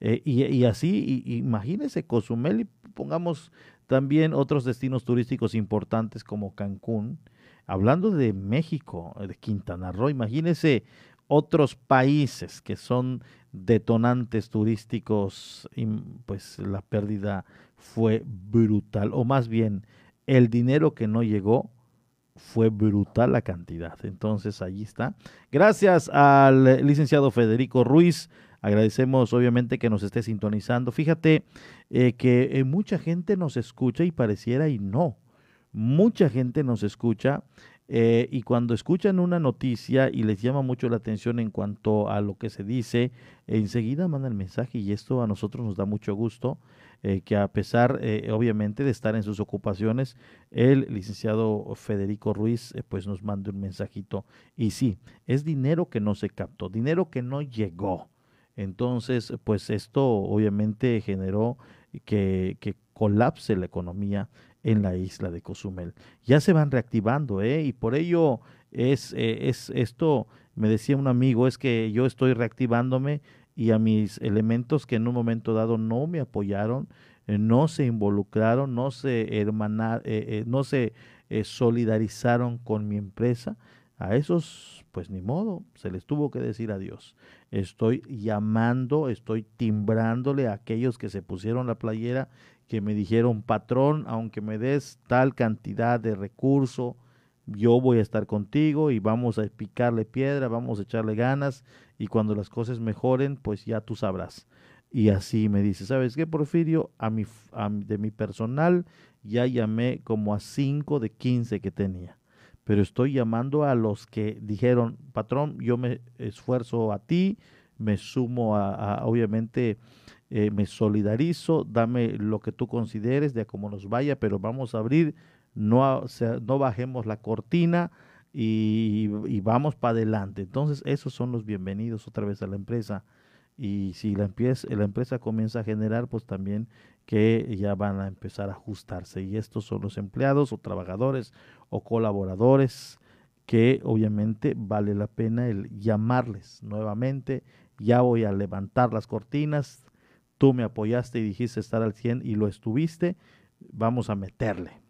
Speaker 1: Eh, y, así, imagínese Cozumel y pongamos también otros destinos turísticos importantes como Cancún. Hablando de México, de Quintana Roo, imagínese otros países que son detonantes turísticos, y pues la pérdida fue brutal, o más bien el dinero que no llegó fue brutal la cantidad. Entonces, allí está. Gracias al licenciado Federico Ruiz Agradecemos obviamente que nos esté sintonizando. Fíjate eh, que eh, mucha gente nos escucha y pareciera y no. Mucha gente nos escucha eh, y cuando escuchan una noticia y les llama mucho la atención en cuanto a lo que se dice, enseguida mandan el mensaje y esto a nosotros nos da mucho gusto. Que a pesar obviamente de estar en sus ocupaciones, el licenciado Federico Ruiz pues nos manda un mensajito. Y sí, es dinero que no se captó, dinero que no llegó. Entonces, pues esto obviamente generó que, colapse la economía en la isla de Cozumel. Ya se van reactivando, ¿eh? Y por ello es, eh, es esto, me decía un amigo, es que yo estoy reactivándome y a mis elementos que en un momento dado no me apoyaron, eh, no se involucraron, no se hermanar, eh, no se solidarizaron con mi empresa, a esos, pues ni modo, se les tuvo que decir adiós. Estoy llamando, estoy timbrándole a aquellos que se pusieron la playera, que me dijeron, patrón, aunque me des tal cantidad de recurso, yo voy a estar contigo y vamos a picarle piedra, vamos a echarle ganas y cuando las cosas mejoren, pues ya tú sabrás. Y así me dice, ¿sabes qué, Porfirio? A mi, de mi personal ya llamé como a 5 de 15 que tenía. Pero estoy llamando a los que dijeron, patrón, yo me esfuerzo a ti, me sumo a, obviamente, eh, me solidarizo, dame lo que tú consideres de cómo nos vaya, pero vamos a abrir, no, no bajemos la cortina y, vamos para adelante. Entonces, esos son los bienvenidos otra vez a la empresa y si la la empresa comienza a generar, pues también que ya van a empezar a ajustarse. Y estos son los empleados o trabajadores o colaboradores que obviamente vale la pena el llamarles nuevamente. Ya voy a levantar las cortinas. Tú me apoyaste y dijiste estar al 100 y lo estuviste. Vamos a meterle.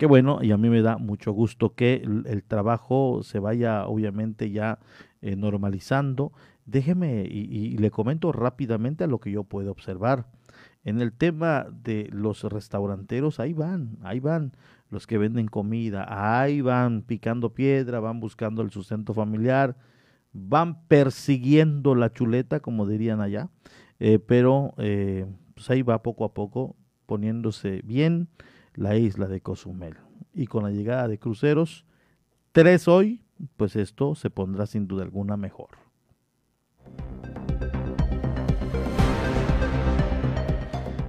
Speaker 1: Qué bueno, y a mí me da mucho gusto que el, trabajo se vaya obviamente ya eh, normalizando Déjeme y, le comento rápidamente a lo que yo puedo observar. En el tema de los restauranteros, ahí van, ahí van los que venden comida, ahí van picando piedra, van buscando el sustento familiar, van persiguiendo la chuleta, como dirían allá, eh, pero eh, pues ahí va poco a poco poniéndose bien la isla de Cozumel. Y con la llegada de cruceros, tres hoy, pues esto se pondrá sin duda alguna mejor.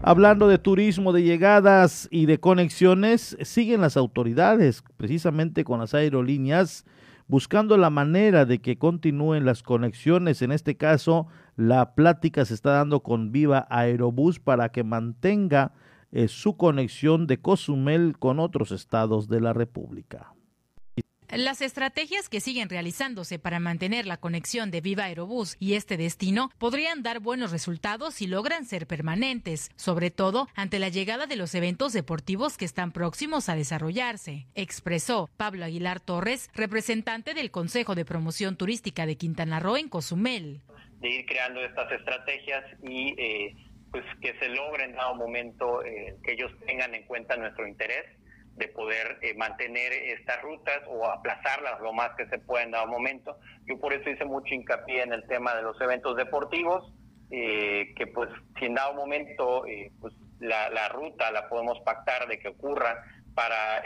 Speaker 1: Hablando de turismo, de llegadas y de conexiones, siguen las autoridades, precisamente con las aerolíneas, buscando la manera de que continúen las conexiones. En este caso, la plática se está dando con Viva Aerobús para que mantenga eh, su conexión de Cozumel con otros estados de la República.
Speaker 2: Las estrategias que siguen realizándose para mantener la conexión de Viva Aerobús y este destino podrían dar buenos resultados si logran ser permanentes, sobre todo ante la llegada de los eventos deportivos que están próximos a desarrollarse, expresó Pablo Aguilar Torres, representante del Consejo de Promoción Turística de Quintana Roo en Cozumel.
Speaker 19: De ir creando estas estrategias y eh, pues que se logre en dado momento eh, que ellos tengan en cuenta nuestro interés de poder eh, mantener estas rutas o aplazarlas lo más que se pueda en dado momento. Yo por eso hice mucho hincapié en el tema de los eventos deportivos, eh, que pues si en dado momento eh, pues la, la, ruta la podemos pactar de que ocurra para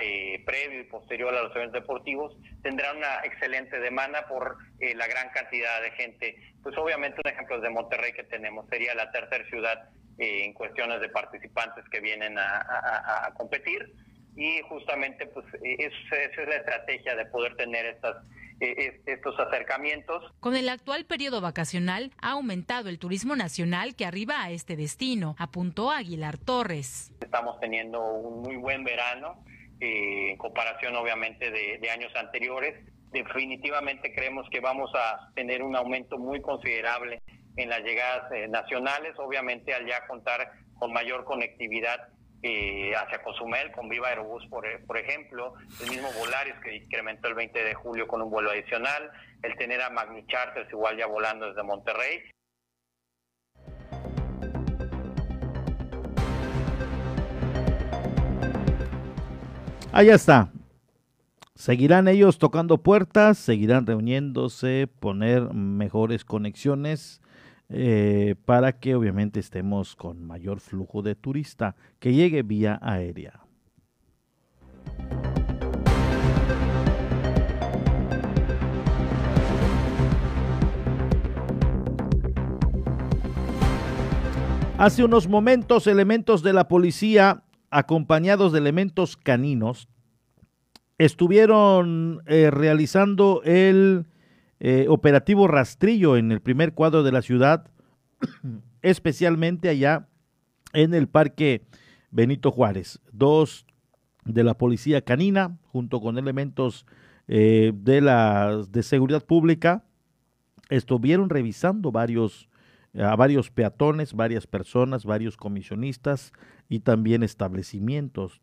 Speaker 19: previo y posterior a los eventos deportivos, tendrá una excelente demanda por la gran cantidad de gente. Pues obviamente un ejemplo es de Monterrey que tenemos, sería la tercera ciudad en cuestiones de participantes que vienen a, a competir y justamente pues e, esa es la estrategia de poder tener estas e, e, estos acercamientos.
Speaker 2: Con el actual periodo vacacional ha aumentado el turismo nacional que arriba a este destino, apuntó Aguilar Torres.
Speaker 19: Estamos teniendo un muy buen verano eh, en comparación obviamente de, años anteriores. Definitivamente creemos que vamos a tener un aumento muy considerable en las llegadas eh, nacionales, obviamente al ya contar con mayor conectividad hacia Cozumel con Viva Aerobús, por, por ejemplo, el mismo Volaris que incrementó el 20 de julio con un vuelo adicional, el tener a Magni Charters igual ya volando desde Monterrey.
Speaker 1: Allá está. Seguirán ellos tocando puertas, seguirán reuniéndose, poner mejores conexiones eh, para que obviamente estemos con mayor flujo de turista que llegue vía aérea. Hace unos momentos elementos de la policía acompañados de elementos caninos estuvieron eh, realizando el eh, operativo rastrillo en el primer cuadro de la ciudad, especialmente allá en el Parque Benito Juárez. Dos de la policía canina, junto con elementos eh, de la de seguridad pública, estuvieron revisando varios a varios peatones, varias personas, varios comisionistas y también establecimientos.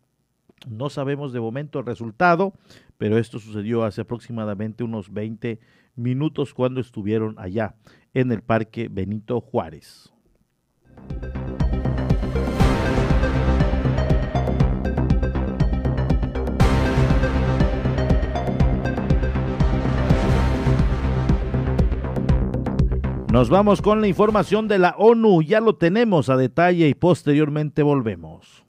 Speaker 1: No sabemos de momento el resultado, pero esto sucedió hace aproximadamente unos 20 minutos cuando estuvieron allá en el Parque Benito Juárez. Nos vamos con la información de la ONU, ya lo tenemos a detalle y posteriormente volvemos.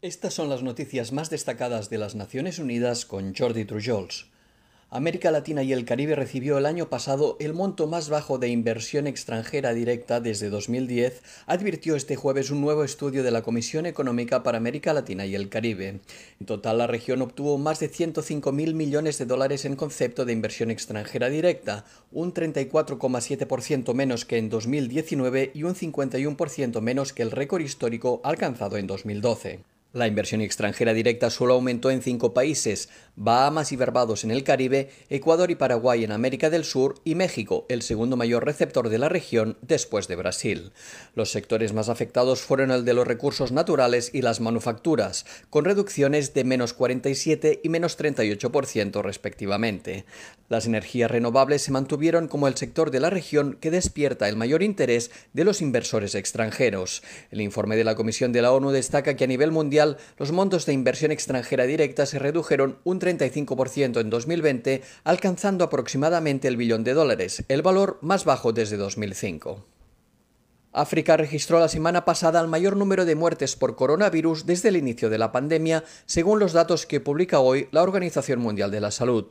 Speaker 20: Estas son las noticias más destacadas de las Naciones Unidas con Jordi Trujols. América Latina y el Caribe recibió el año pasado el monto más bajo de inversión extranjera directa desde 2010, advirtió este jueves un nuevo estudio de la Comisión Económica para América Latina y el Caribe. En total, la región obtuvo más de 105 mil millones de dólares en concepto de inversión extranjera directa, un 34,7% menos que en 2019 y un 51% menos que el récord histórico alcanzado en 2012. La inversión extranjera directa solo aumentó en cinco países, Bahamas y Barbados en el Caribe, Ecuador y Paraguay en América del Sur y México, el segundo mayor receptor de la región después de Brasil. Los sectores más afectados fueron el de los recursos naturales y las manufacturas, con reducciones de menos 47 y menos 38% respectivamente. Las energías renovables se mantuvieron como el sector de la región que despierta el mayor interés de los inversores extranjeros. El informe de la Comisión de la ONU destaca que a nivel mundial los montos de inversión extranjera directa se redujeron un 35% en 2020, alcanzando aproximadamente el billón de dólares, el valor más bajo desde 2005. África registró la semana pasada el mayor número de muertes por coronavirus desde el inicio de la pandemia, según los datos que publica hoy la Organización Mundial de la Salud.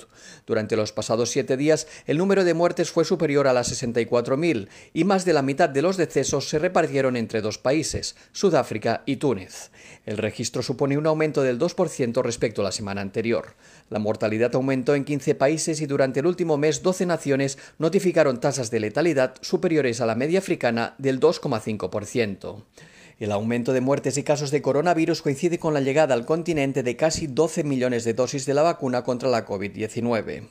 Speaker 20: Durante los pasados siete días, el número de muertes fue superior a las 64.000 y más de la mitad de los decesos se repartieron entre dos países, Sudáfrica y Túnez. El registro supone un aumento del 2% respecto a la semana anterior. La mortalidad aumentó en 15 países y durante el último mes 12 naciones notificaron tasas de letalidad superiores a la media africana del 2,5%. El aumento de muertes y casos de coronavirus coincide con la llegada al continente de casi 12 millones de dosis de la vacuna contra la COVID-19.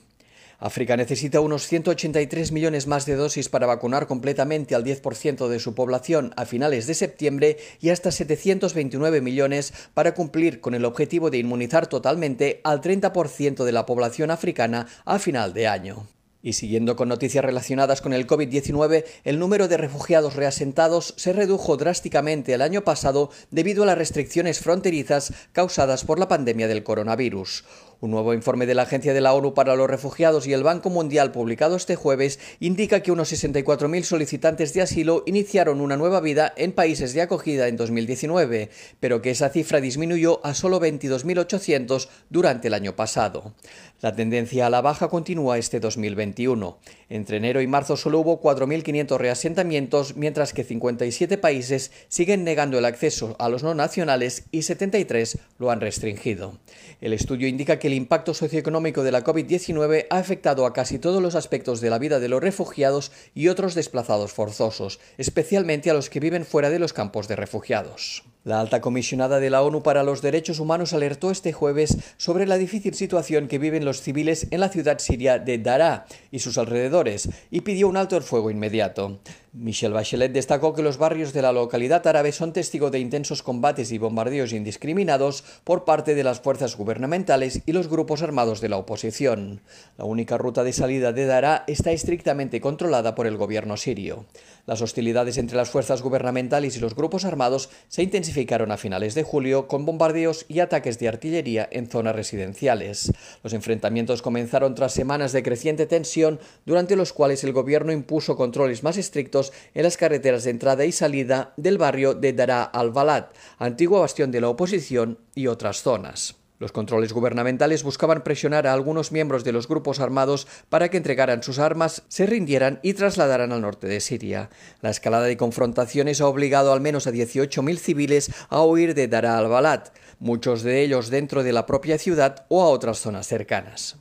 Speaker 20: África necesita unos 183 millones más de dosis para vacunar completamente al 10% de su población a finales de septiembre y hasta 729 millones para cumplir con el objetivo de inmunizar totalmente al 30% de la población africana a final de año. Y siguiendo con noticias relacionadas con el COVID-19, el número de refugiados reasentados se redujo drásticamente el año pasado debido a las restricciones fronterizas causadas por la pandemia del coronavirus. Un nuevo informe de la Agencia de la ONU para los Refugiados y el Banco Mundial publicado este jueves indica que unos 64.000 solicitantes de asilo iniciaron una nueva vida en países de acogida en 2019, pero que esa cifra disminuyó a solo 22.800 durante el año pasado. La tendencia a la baja continúa este 2021. Entre enero y marzo solo hubo 4.500 reasentamientos, mientras que 57 países siguen negando el acceso a los no nacionales y 73 lo han restringido. El estudio indica que el impacto socioeconómico de la COVID-19 ha afectado a casi todos los aspectos de la vida de los refugiados y otros desplazados forzosos, especialmente a los que viven fuera de los campos de refugiados. La alta comisionada de la ONU para los Derechos Humanos alertó este jueves sobre la difícil situación que viven los civiles en la ciudad siria de Daraa y sus alrededores y pidió un alto el fuego inmediato. Michelle Bachelet destacó que los barrios de la localidad árabe son testigo de intensos combates y bombardeos indiscriminados por parte de las fuerzas gubernamentales y los grupos armados de la oposición. La única ruta de salida de Daraa está estrictamente controlada por el gobierno sirio. Las hostilidades entre las fuerzas gubernamentales y los grupos armados se intensificaron a finales de julio con bombardeos y ataques de artillería en zonas residenciales. Los enfrentamientos comenzaron tras semanas de creciente tensión durante los cuales el gobierno impuso controles más estrictos en las carreteras de entrada y salida del barrio de Dara al-Balad, antigua bastión de la oposición y otras zonas. Los controles gubernamentales buscaban presionar a algunos miembros de los grupos armados para que entregaran sus armas, se rindieran y trasladaran al norte de Siria. La escalada de confrontaciones ha obligado al menos a 18.000 civiles a huir de Dara al-Balad, muchos de ellos dentro de la propia ciudad o a otras zonas cercanas.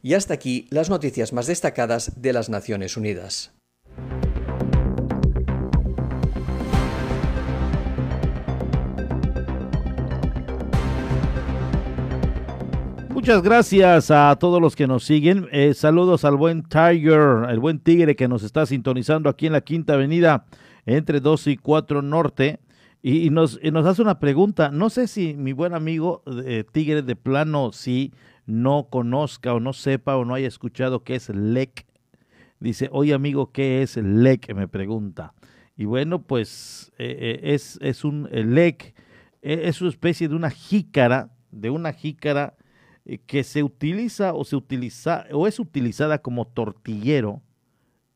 Speaker 20: Y hasta aquí las noticias más destacadas de las Naciones Unidas.
Speaker 1: Muchas gracias a todos los que nos siguen. Eh, saludos al buen Tiger, el buen tigre que nos está sintonizando aquí en la Quinta Avenida entre 2 y 4 Norte. Y, nos, hace una pregunta. No sé si mi buen amigo eh, Tigre de plano, si no conozca o no sepa o no haya escuchado qué es LEC. Dice, oye amigo, ¿qué es LEC? Me pregunta. Y bueno, pues eh, es, es un LEC, es una especie de una jícara, de una jícara que se utiliza o se utiliza o es utilizada como tortillero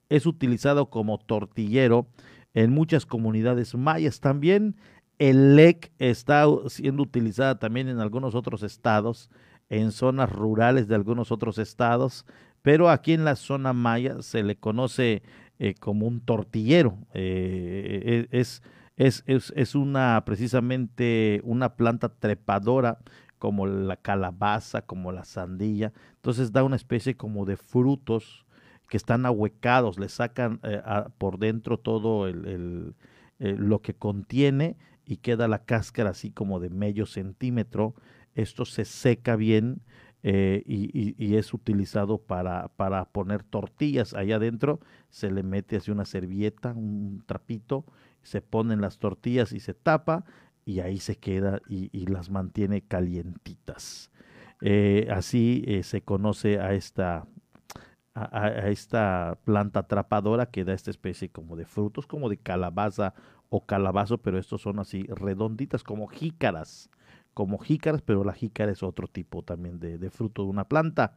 Speaker 1: es utilizado como tortillero en muchas comunidades mayas. También el lec está siendo utilizada también en algunos otros estados, en zonas rurales de algunos otros estados, pero aquí en la zona maya se le conoce eh, como un tortillero. Eh, es, es, es, es, una precisamente una planta trepadora como la calabaza, como la sandía. Entonces da una especie como de frutos que están ahuecados, le sacan eh, por dentro todo el, lo que contiene y queda la cáscara así como de medio centímetro. Esto se seca bien eh, y, es utilizado para, para poner tortillas allá adentro. Se le mete así una servilleta, un trapito, se ponen las tortillas y se tapa y ahí se queda y, las mantiene calientitas. Eh, así eh, se conoce a esta, a, esta planta atrapadora que da esta especie como de frutos, como de calabaza o calabazo, pero estos son así redonditas como jícaras como jícaras, pero la jícara es otro tipo también de, fruto de una planta.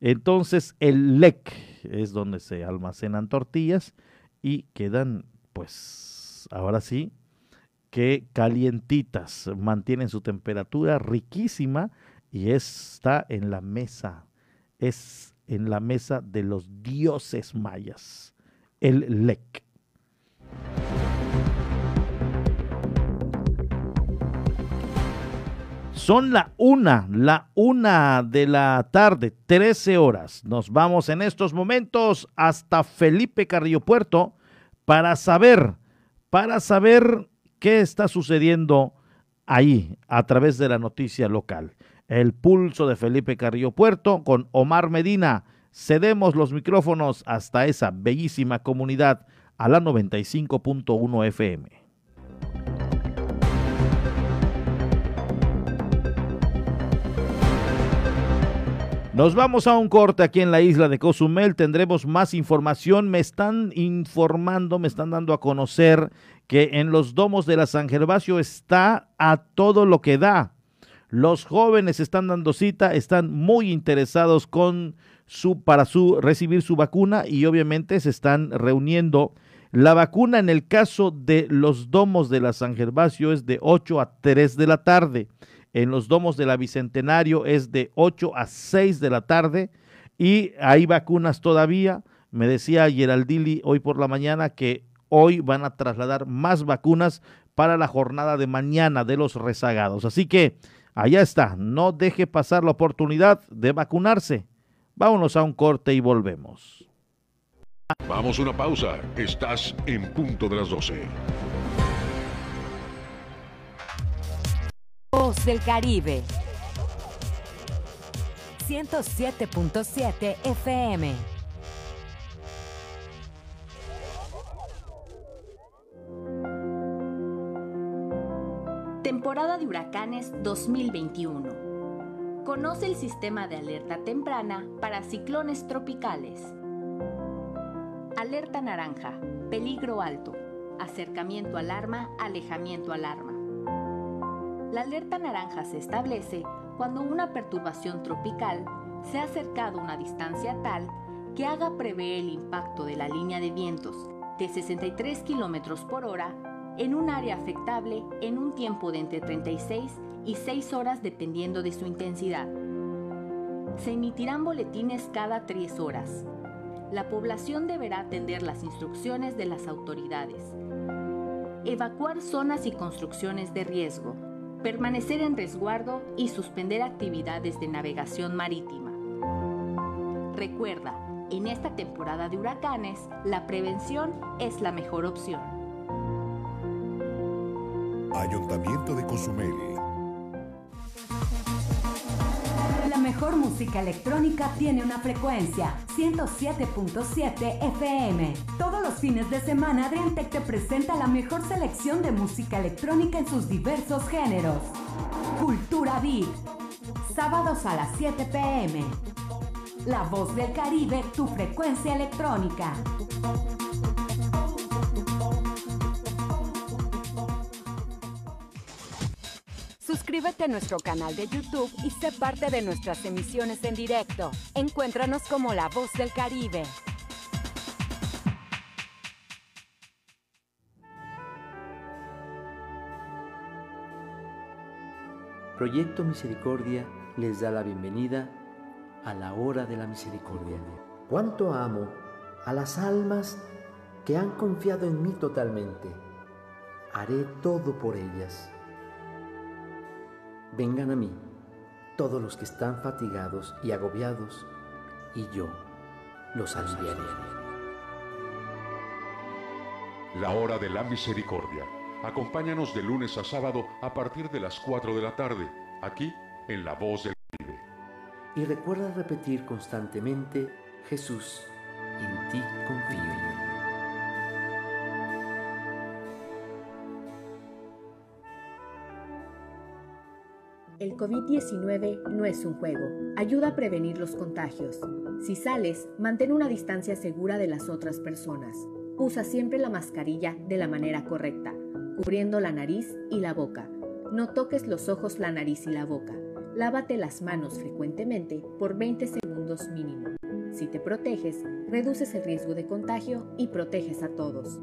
Speaker 1: Entonces el lec es donde se almacenan tortillas y quedan, pues, ahora sí, que calientitas, mantienen su temperatura riquísima y está en la mesa, es en la mesa de los dioses mayas, el lec. Son la una, la una de la tarde, 13 horas. Nos vamos en estos momentos hasta Felipe Carrillo Puerto para saber, para saber qué está sucediendo ahí a través de la noticia local. El pulso de Felipe Carrillo Puerto con Omar Medina. Cedemos los micrófonos hasta esa bellísima comunidad a la 95.1 FM. Nos vamos a un corte aquí en la isla de Cozumel. Tendremos más información. Me están informando, me están dando a conocer que en los domos de la San Gervasio está a todo lo que da. Los jóvenes están dando cita, están muy interesados con su para su recibir su vacuna y obviamente se están reuniendo. La vacuna en el caso de los domos de la San Gervasio es de 8 a 3 de la tarde en los domos de la Bicentenario es de 8 a 6 de la tarde y hay vacunas todavía. Me decía Geraldili hoy por la mañana que hoy van a trasladar más vacunas para la jornada de mañana de los rezagados. Así que allá está, no deje pasar la oportunidad de vacunarse. Vámonos a un corte y volvemos.
Speaker 9: Vamos a una pausa. Estás en punto de las 12.
Speaker 10: Voz del Caribe. 107.7 FM.
Speaker 15: Temporada de huracanes 2021. Conoce el sistema de alerta temprana para ciclones tropicales. Alerta naranja, peligro alto. Acercamiento alarma, alejamiento alarma. La alerta naranja se establece cuando una perturbación tropical se ha acercado a una distancia tal que haga prever el impacto de la línea de vientos de 63 km por hora en un área afectable en un tiempo de entre 36 y 6 horas dependiendo de su intensidad. Se emitirán boletines cada 3 horas. La población deberá atender las instrucciones de las autoridades. Evacuar zonas y construcciones de riesgo permanecer en resguardo y suspender actividades de navegación marítima. Recuerda, en esta temporada de huracanes, la prevención es la mejor opción.
Speaker 9: Ayuntamiento de Cozumel
Speaker 10: mejor música electrónica tiene una frecuencia, 107.7 FM. Todos los fines de semana Adriantec te presenta la mejor selección de música electrónica en sus diversos géneros. Cultura Beat. Sábados a las 7 pm. La voz del Caribe, tu frecuencia electrónica. Suscríbete a nuestro canal de YouTube y sé parte de nuestras emisiones en directo. Encuéntranos como La Voz del Caribe.
Speaker 21: Proyecto Misericordia les da la bienvenida a la hora de la misericordia.
Speaker 22: Cuánto amo a las almas que han confiado en mí totalmente. Haré todo por ellas. Vengan a mí todos los que están fatigados y agobiados, y yo los aliviaré.
Speaker 9: La hora de la misericordia. Acompáñanos de lunes a sábado a partir de las 4 de la tarde, aquí en La Voz del Caribe.
Speaker 22: Y recuerda repetir constantemente, Jesús, en ti confío.
Speaker 11: El COVID-19 no es un juego. Ayuda a prevenir los contagios. Si sales, mantén una distancia segura de las otras personas. Usa siempre la mascarilla de la manera correcta, cubriendo la nariz y la boca. No toques los ojos, la nariz y la boca. Lávate las manos frecuentemente por 20 segundos mínimo. Si te proteges, reduces el riesgo de contagio y proteges a todos.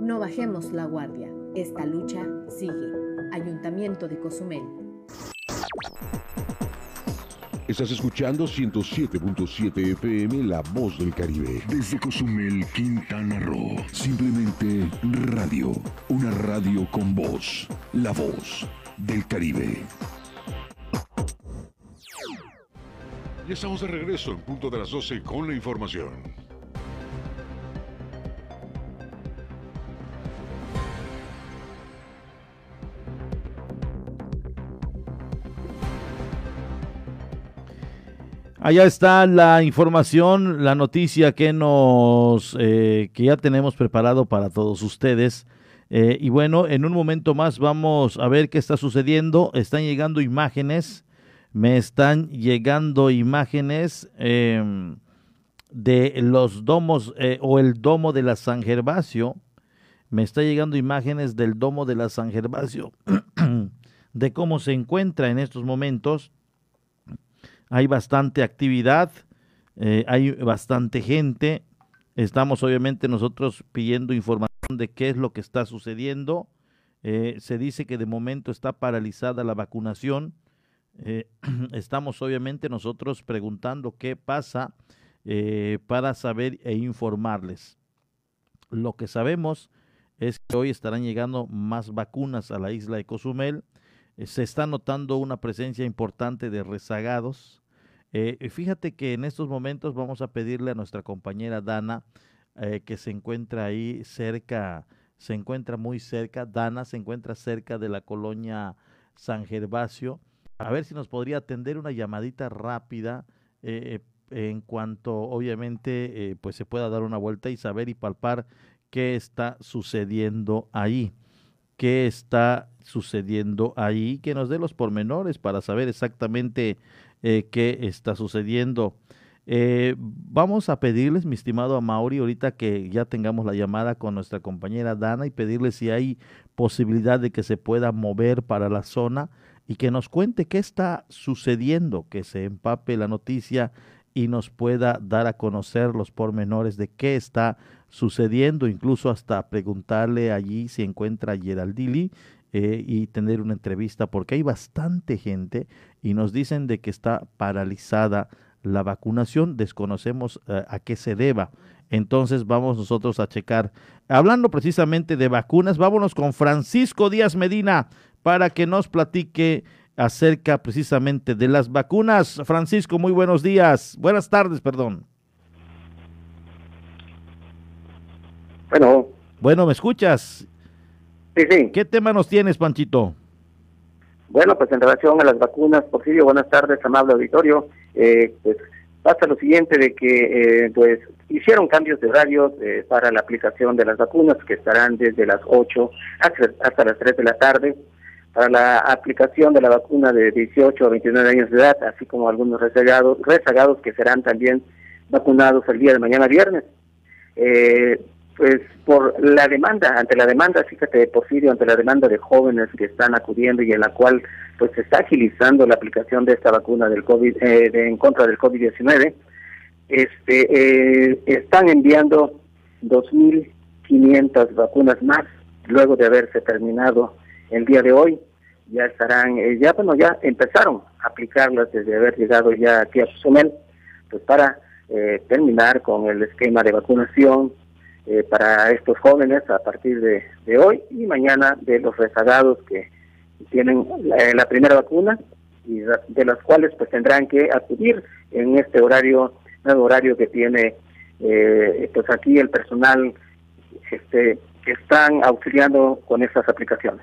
Speaker 11: No bajemos la guardia. Esta lucha sigue. Ayuntamiento de Cozumel.
Speaker 9: Estás escuchando 107.7 FM La Voz del Caribe. Desde Cozumel, Quintana Roo. Simplemente radio. Una radio con voz. La Voz del Caribe. Ya estamos de regreso en punto de las 12 con la información.
Speaker 1: Allá está la información, la noticia que nos eh, que ya tenemos preparado para todos ustedes. Eh, y bueno, en un momento más vamos a ver qué está sucediendo. Están llegando imágenes, me están llegando imágenes em, de los domos eh, o el domo de la San Gervasio. Me está llegando imágenes del domo de la San Gervasio, de cómo se encuentra en estos momentos hay bastante actividad, eh, hay bastante gente. Estamos obviamente nosotros pidiendo información de qué es lo que está sucediendo. Eh, se dice que de momento está paralizada la vacunación. Eh, estamos obviamente nosotros preguntando qué pasa para saber e informarles. Lo que sabemos es que hoy estarán llegando más vacunas a la isla de Cozumel. se está notando una presencia importante de rezagados eh, fíjate que en estos momentos vamos a pedirle a nuestra compañera Dana, eh, que se encuentra ahí cerca, se encuentra muy cerca, Dana se encuentra cerca de la colonia San Gervasio, a ver si nos podría atender una llamadita rápida eh, en cuanto obviamente pues se pueda dar una vuelta y saber y palpar qué está sucediendo ahí qué está sucediendo ahí, que nos dé los pormenores para saber exactamente eh, qué está sucediendo. Eh, vamos a pedirles, mi estimado Amauri, ahorita que ya tengamos la llamada con nuestra compañera Dana y pedirle si hay posibilidad de que se pueda mover para la zona y que nos cuente qué está sucediendo, que se empape la noticia y nos pueda dar a conocer los pormenores de qué está sucediendo, incluso hasta preguntarle allí si encuentra a Geraldili eh, y tener una entrevista, porque hay bastante gente y nos dicen de que está paralizada la vacunación, desconocemos eh, a qué se deba. Entonces vamos nosotros a checar. Hablando precisamente de vacunas, vámonos con Francisco Díaz Medina para que nos platique acerca precisamente de las vacunas. Francisco, muy buenos días. Buenas tardes, perdón.
Speaker 23: Bueno.
Speaker 1: Bueno, ¿me escuchas?
Speaker 23: Sí, sí.
Speaker 1: ¿Qué tema nos tienes, Panchito?
Speaker 23: Bueno, pues en relación a las vacunas, Porfirio, buenas tardes, amable auditorio. Eh, pues pasa lo siguiente de que eh, pues hicieron cambios de horarios eh, para la aplicación de las vacunas que estarán desde las 8 hasta, las 3 de la tarde para la aplicación de la vacuna de 18 a 29 años de edad, así como algunos rezagados, rezagados que serán también vacunados el día de mañana viernes. Eh, pues por la demanda, ante la demanda, fíjate, Porfirio, ante la demanda de jóvenes que están acudiendo y en la cual pues se está agilizando la aplicación de esta vacuna del COVID, eh, de, en contra del COVID-19, este, eh, están enviando 2.500 vacunas más luego de haberse terminado el día de hoy. Ya estarán, eh, ya bueno, ya empezaron a aplicarlas desde haber llegado ya aquí a Cozumel, pues para eh, terminar con el esquema de vacunación eh, para estos jóvenes a partir de, de, hoy y mañana de los rezagados que tienen la, primera vacuna y de las cuales pues tendrán que acudir en este horario, nuevo horario que tiene pues aquí el personal este, que están auxiliando con estas aplicaciones.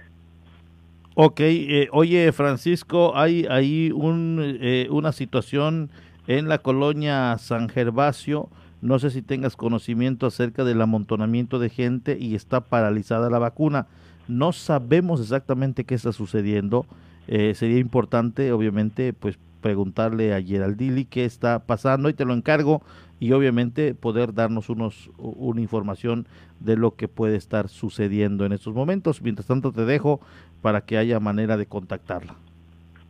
Speaker 1: Ok, eh, oye Francisco, hay ahí un, eh, una situación en la colonia San Gervasio, no sé si tengas conocimiento acerca del amontonamiento de gente y está paralizada la vacuna. No sabemos exactamente qué está sucediendo. Eh, sería importante, obviamente, pues preguntarle a Geraldili qué está pasando y te lo encargo y obviamente poder darnos unos una información de lo que puede estar sucediendo en estos momentos. Mientras tanto te dejo para que haya manera de contactarla.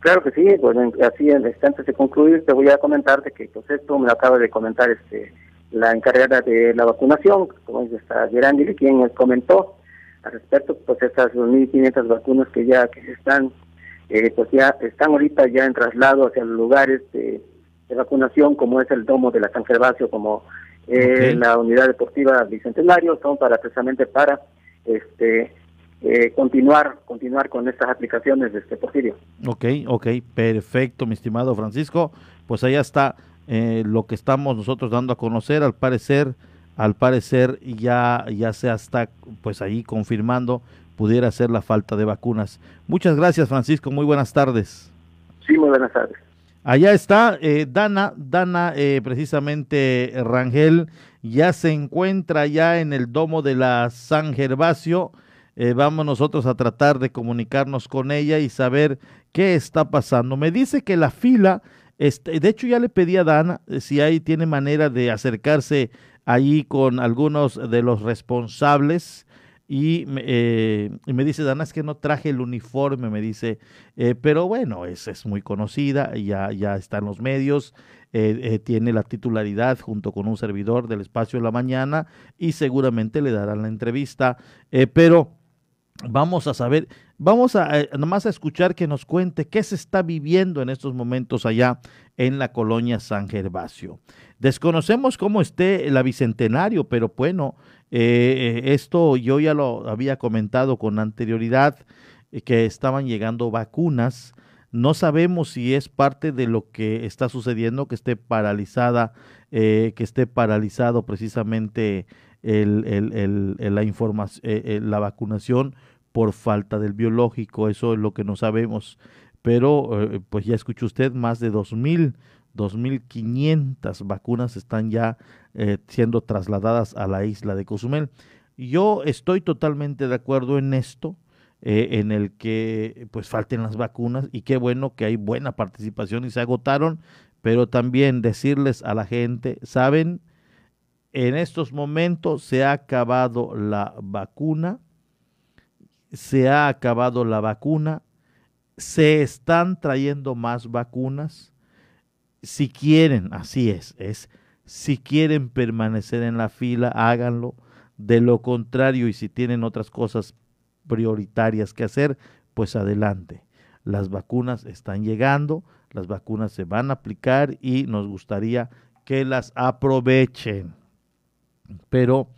Speaker 23: Claro que sí, pues así antes de concluir te voy a comentarte que pues esto me acaba de comentar este la encargada de la vacunación, como dice está Gerandi, quien comentó al respecto, pues estas 2.500 vacunas que ya que están, eh, pues ya están ahorita ya en traslado hacia los lugares de, vacunación, como es el domo de la San Gervasio, como eh, la unidad deportiva Bicentenario, son para precisamente para este eh, continuar continuar con estas aplicaciones de este Porfirio.
Speaker 1: Ok, ok, perfecto, mi estimado Francisco. Pues allá está eh, lo que estamos nosotros dando a conocer. Al parecer, al parecer ya, ya se está pues ahí confirmando pudiera ser la falta de vacunas. Muchas gracias, Francisco. Muy buenas tardes.
Speaker 23: Sí, muy buenas tardes.
Speaker 1: Allá está eh, Dana, Dana precisamente Rangel, ya se encuentra ya en el domo de la San Gervasio eh, vamos nosotros a tratar de comunicarnos con ella y saber qué está pasando. Me dice que la fila, este, de hecho ya le pedí a Dana eh, si ahí tiene manera de acercarse ahí con algunos de los responsables. Y, eh, me dice, Dana, es que no traje el uniforme, me dice, pero bueno, es, es muy conocida, ya, ya está en los medios, tiene la titularidad junto con un servidor del espacio de la mañana y seguramente le darán la entrevista, pero Vamos a saber, vamos a eh, nomás a escuchar que nos cuente qué se está viviendo en estos momentos allá en la colonia San Gervasio. Desconocemos cómo esté la Bicentenario, pero bueno, eh, esto yo ya lo había comentado con anterioridad, eh, que estaban llegando vacunas. No sabemos si es parte de lo que está sucediendo, que esté paralizada, que esté paralizado precisamente la vacunación por falta del biológico, eso es lo que no sabemos. Pero, eh, pues ya escuchó usted, más de 2.000, 2.500 vacunas están ya eh, siendo trasladadas a la isla de Cozumel. Yo estoy totalmente de acuerdo en esto, eh, en el que pues falten las vacunas y qué bueno que hay buena participación y se agotaron, pero también decirles a la gente, saben, en estos momentos se ha acabado la vacuna, se ha acabado la vacuna, se están trayendo más vacunas. Si quieren, así es, es si quieren permanecer en la fila, háganlo. De lo contrario, y si tienen otras cosas prioritarias que hacer, pues adelante. Las vacunas están llegando, las vacunas se van a aplicar y nos gustaría que las aprovechen. Pero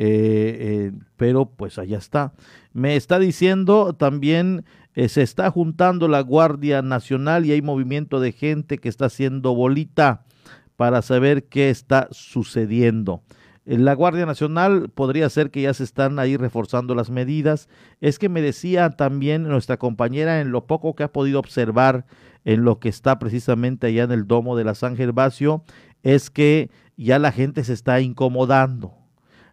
Speaker 1: eh, eh, pero pues allá está. Me está diciendo también, eh, se está juntando la Guardia Nacional y hay movimiento de gente que está haciendo bolita para saber qué está sucediendo. La Guardia Nacional podría ser que ya se están ahí reforzando las medidas. Es que me decía también nuestra compañera en lo poco que ha podido observar en lo que está precisamente allá en el domo de la San Gervasio, es que ya la gente se está incomodando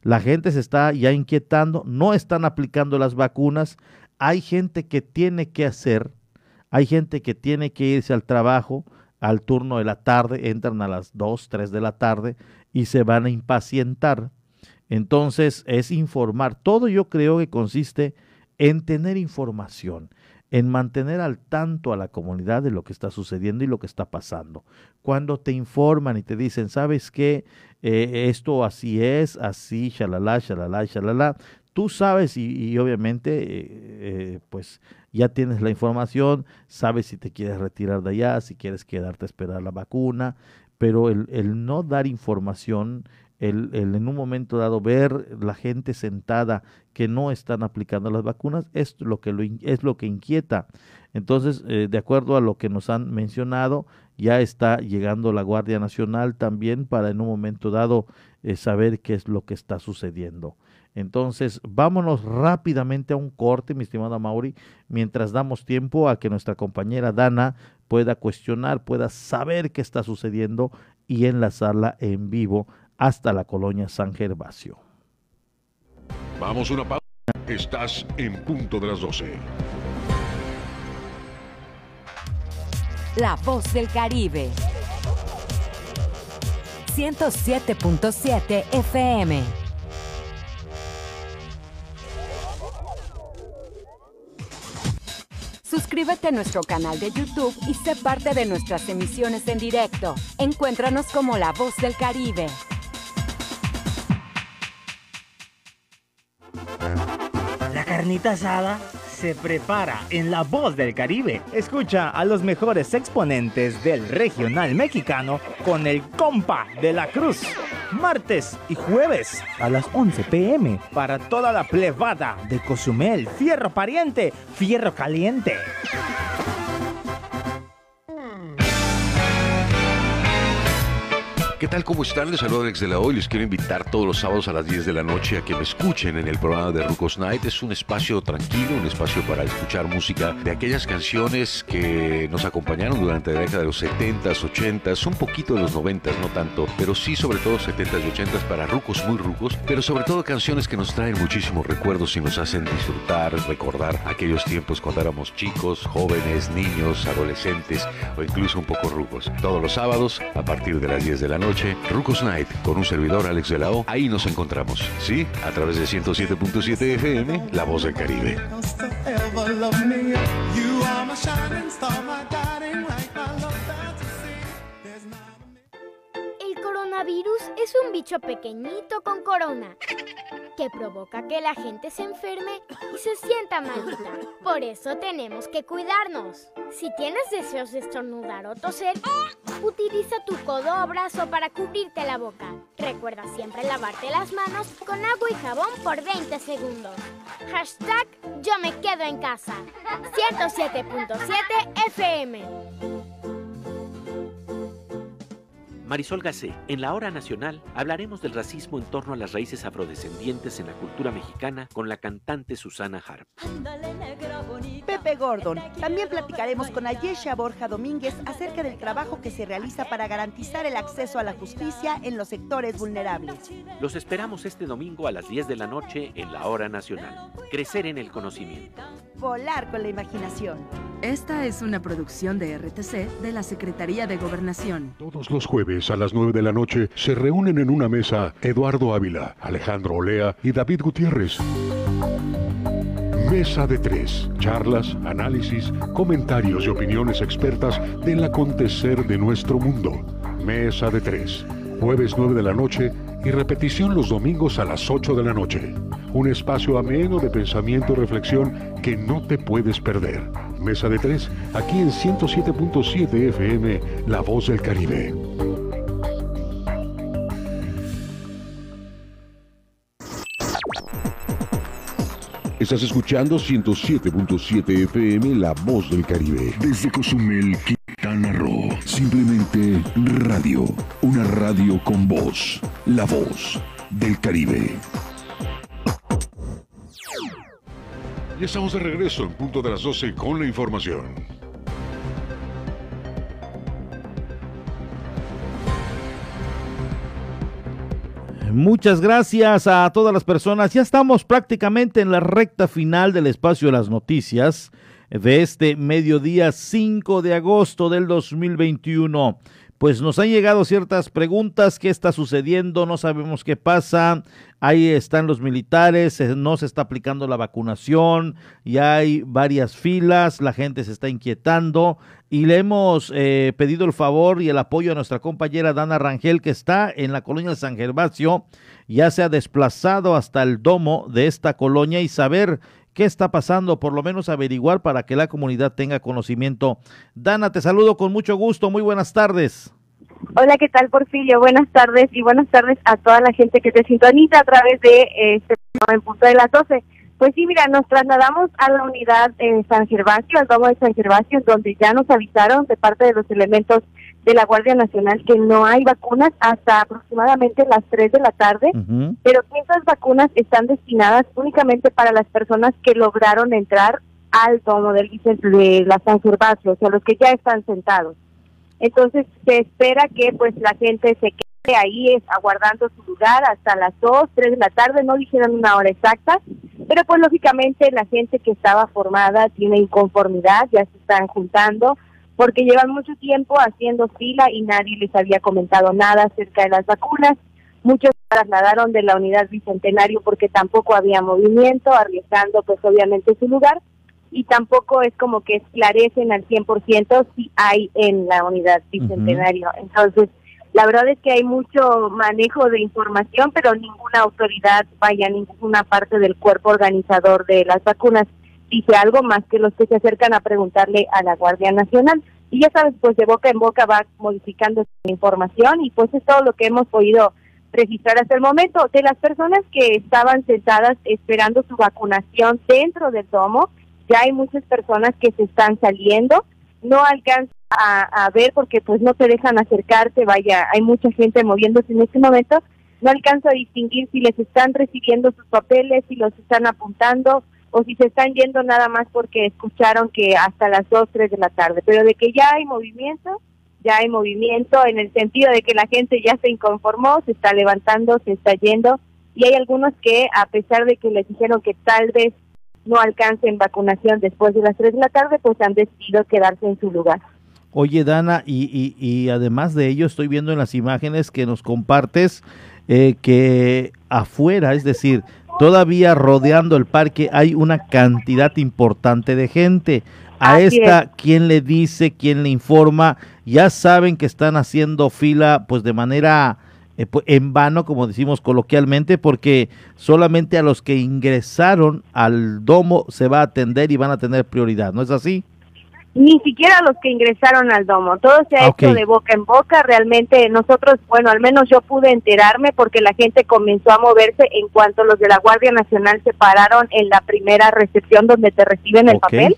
Speaker 1: la gente se está ya inquietando, no están aplicando las vacunas, hay gente que tiene que hacer, hay gente que tiene que irse al trabajo al turno de la tarde, entran a las 2, 3 de la tarde y se van a impacientar. Entonces es informar. Todo yo creo que consiste en tener información, en mantener al tanto a la comunidad de lo que está sucediendo y lo que está pasando. Cuando te informan y te dicen, ¿sabes qué? Eh, esto así es, así, shalala, shalala, shalala, tú sabes y, obviamente eh, eh, pues ya tienes la información, sabes si te quieres retirar de allá, si quieres quedarte a esperar la vacuna, pero el, el no dar información, el, el, en un momento dado ver la gente sentada que no están aplicando las vacunas es lo que, lo, es lo que inquieta. Entonces, eh, de acuerdo a lo que nos han mencionado, ya está llegando la Guardia Nacional también para en un momento dado saber qué es lo que está sucediendo. Entonces, vámonos rápidamente a un corte, mi estimada Mauri, mientras damos tiempo a que nuestra compañera Dana pueda cuestionar, pueda saber qué está sucediendo y enlazarla en vivo hasta la colonia San Gervasio.
Speaker 9: Vamos una pausa. Estás en punto de las 12.
Speaker 10: La voz del Caribe. 107.7 FM. Suscríbete a nuestro canal de YouTube y sé parte de nuestras emisiones en directo. Encuéntranos como La Voz del Caribe.
Speaker 24: La carnita asada se prepara en La Voz del Caribe. Escucha a los mejores exponentes del regional mexicano con el compa de la cruz martes y jueves a las 11 pm para toda la plebada de Cozumel, Fierro Pariente, Fierro Caliente.
Speaker 9: ¿Qué tal? ¿Cómo están? Les saludo Alex de la Hoy. Les quiero invitar todos los sábados a las 10 de la noche a que me escuchen en el programa de Rucos Night. Es un espacio tranquilo, un espacio para escuchar música de aquellas canciones que nos acompañaron durante la década de los 70s, 80s, un poquito de los 90s, no tanto, pero sí sobre todo 70s y 80s para rucos muy rucos, pero sobre todo canciones que nos traen muchísimos recuerdos y nos hacen disfrutar, recordar aquellos tiempos cuando éramos chicos, jóvenes, niños, adolescentes o incluso un poco rucos. Todos los sábados a partir de las 10 de la noche Rucos Night, con un servidor Alex de la O. Ahí nos encontramos, ¿sí? A través de 107.7 FM, La Voz del Caribe.
Speaker 25: Coronavirus es un bicho pequeñito con corona que provoca que la gente se enferme y se sienta malita. Por eso tenemos que cuidarnos. Si tienes deseos de estornudar o toser, utiliza tu codo o brazo para cubrirte la boca. Recuerda siempre lavarte las manos con agua y jabón por 20 segundos. Hashtag yo me quedo en casa. 107.7 FM.
Speaker 12: Marisol Gacé, en la hora nacional hablaremos del racismo en torno a las raíces afrodescendientes en la cultura mexicana con la cantante Susana Harp.
Speaker 13: Pepe Gordon. También platicaremos con Ayesha Borja Domínguez acerca del trabajo que se realiza para garantizar el acceso a la justicia en los sectores vulnerables.
Speaker 12: Los esperamos este domingo a las 10 de la noche en la hora nacional. Crecer en el conocimiento.
Speaker 13: Volar con la imaginación.
Speaker 14: Esta es una producción de RTC de la Secretaría de Gobernación.
Speaker 9: Todos los jueves a las 9 de la noche se reúnen en una mesa Eduardo Ávila, Alejandro Olea y David Gutiérrez. Mesa de tres. Charlas, análisis, comentarios y opiniones expertas del acontecer de nuestro mundo. Mesa de tres. Jueves 9 de la noche y repetición los domingos a las 8 de la noche. Un espacio ameno de pensamiento y reflexión que no te puedes perder. Mesa de tres, aquí en 107.7 FM, La Voz del Caribe. Estás escuchando 107.7 FM La Voz del Caribe. Desde Cozumel, Quintana Roo. Simplemente radio. Una radio con voz. La Voz del Caribe. Ya estamos de regreso en punto de las 12 con la información.
Speaker 1: Muchas gracias a todas las personas. Ya estamos prácticamente en la recta final del espacio de las noticias de este mediodía 5 de agosto del 2021. Pues nos han llegado ciertas preguntas, ¿qué está sucediendo? No sabemos qué pasa. Ahí están los militares, no se está aplicando la vacunación, ya hay varias filas, la gente se está inquietando y le hemos eh, pedido el favor y el apoyo a nuestra compañera Dana Rangel que está en la colonia de San Gervasio, ya se ha desplazado hasta el domo de esta colonia y saber qué está pasando, por lo menos averiguar para que la comunidad tenga conocimiento. Dana, te saludo con mucho gusto, muy buenas tardes.
Speaker 26: Hola, ¿qué tal, Porfirio? Buenas tardes y buenas tardes a toda la gente que te sintoniza a través de este en punto de las 12. Pues sí, mira, nos trasladamos a la unidad en San Gervasio, al domo de San Gervasio, donde ya nos avisaron de parte de los elementos de la Guardia Nacional que no hay vacunas hasta aproximadamente las 3 de la tarde, pero que esas vacunas están destinadas únicamente para las personas que lograron entrar al domo del, de la San Gervasio, o sea, los que ya están sentados. Entonces se espera que pues la gente se quede ahí aguardando su lugar hasta las 2, 3 de la tarde, no dijeron una hora exacta, pero pues lógicamente la gente que estaba formada tiene inconformidad, ya se están juntando, porque llevan mucho tiempo haciendo fila y nadie les había comentado nada acerca de las vacunas. Muchos trasladaron de la unidad bicentenario porque tampoco había movimiento, arriesgando pues obviamente su lugar y tampoco es como que esclarecen al 100% si hay en la unidad bicentenario. Entonces, la verdad es que hay mucho manejo de información, pero ninguna autoridad, vaya, ninguna parte del cuerpo organizador de las vacunas dice algo más que los que se acercan a preguntarle a la Guardia Nacional. Y ya sabes, pues de boca en boca va modificando la información y pues es todo lo que hemos podido registrar hasta el momento. De las personas que estaban sentadas esperando su vacunación dentro del domo, ya hay muchas personas que se están saliendo, no alcanza a, a ver porque pues no te dejan acercarte, vaya, hay mucha gente moviéndose en este momento, no alcanzo a distinguir si les están recibiendo sus papeles, si los están apuntando o si se están yendo nada más porque escucharon que hasta las 2, 3 de la tarde, pero de que ya hay movimiento, ya hay movimiento en el sentido de que la gente ya se inconformó, se está levantando, se está yendo. Y hay algunos que a pesar de que les dijeron que tal vez no alcancen vacunación después de las 3 de la tarde, pues han decidido quedarse en su lugar.
Speaker 1: Oye, Dana, y, y, y además de ello, estoy viendo en las imágenes que nos compartes eh, que afuera, es decir, todavía rodeando el parque hay una cantidad importante de gente. A esta, ¿quién le dice, quién le informa? Ya saben que están haciendo fila pues de manera eh, en vano, como decimos coloquialmente, porque solamente a los que ingresaron al domo se va a atender y van a tener prioridad, ¿no es así?
Speaker 26: Ni siquiera los que ingresaron al domo, todo se ha hecho de boca en boca, realmente nosotros, bueno, al menos yo pude enterarme porque la gente comenzó a moverse en cuanto los de la Guardia Nacional se pararon en la primera recepción donde te reciben el papel.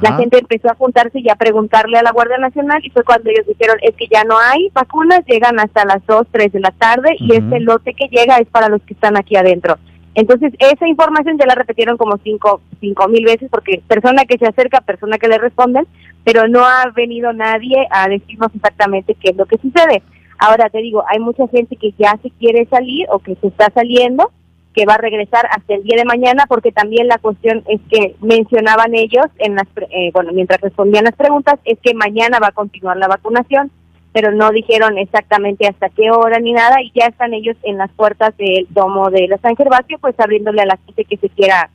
Speaker 26: La gente empezó a juntarse y a preguntarle a la Guardia Nacional y fue cuando ellos dijeron, es que ya no hay vacunas, llegan hasta las 2, 3 de la tarde y este lote que llega es para los que están aquí adentro. Entonces, esa información ya la repitieron como cinco, cinco mil veces porque persona que se acerca, persona que le responden, pero no ha venido nadie a decirnos exactamente qué es lo que sucede. Ahora te digo, hay mucha gente que ya se quiere salir o que se está saliendo, que va a regresar hasta el día de mañana porque también la cuestión es que mencionaban ellos en las eh, bueno mientras respondían las preguntas es que mañana va a continuar la vacunación pero no dijeron exactamente hasta qué hora ni nada y ya están ellos en las puertas del domo de la San Gervasio pues abriéndole a la gente que se quiera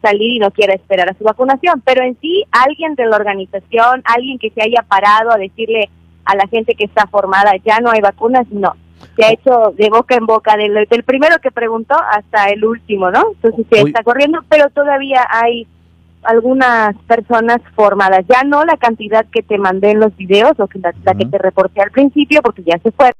Speaker 26: salir y no quiera esperar a su vacunación. Pero en sí alguien de la organización alguien que se haya parado a decirle a la gente que está formada ya no hay vacunas no. Se ha hecho de boca en boca, del, del primero que preguntó hasta el último, ¿no? Entonces se está corriendo, pero todavía hay algunas personas formadas, ya no la cantidad que te mandé en los videos o que la, que te reporté al principio, porque ya se fue,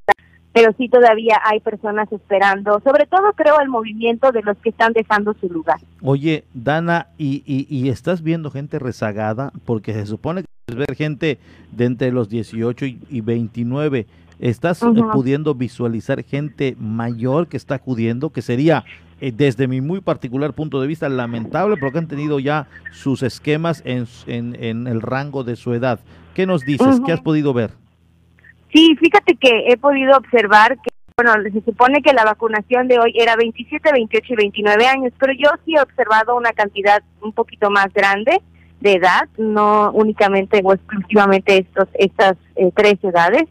Speaker 26: pero sí todavía hay personas esperando, sobre todo creo el movimiento de los que están dejando su lugar.
Speaker 1: Oye, Dana, ¿y, y, y estás viendo gente rezagada? Porque se supone que es ver gente de entre los 18 y, y 29 ¿Estás eh, pudiendo visualizar gente mayor que está acudiendo, que sería, eh, desde mi muy particular punto de vista, lamentable porque han tenido ya sus esquemas en, en, el rango de su edad? ¿Qué nos dices? ¿Qué has podido ver?
Speaker 26: Sí, fíjate que he podido observar que, bueno, se supone que la vacunación de hoy era 27, 28 y 29 años, pero yo sí he observado una cantidad un poquito más grande de edad, no únicamente o exclusivamente estos, estas eh, tres edades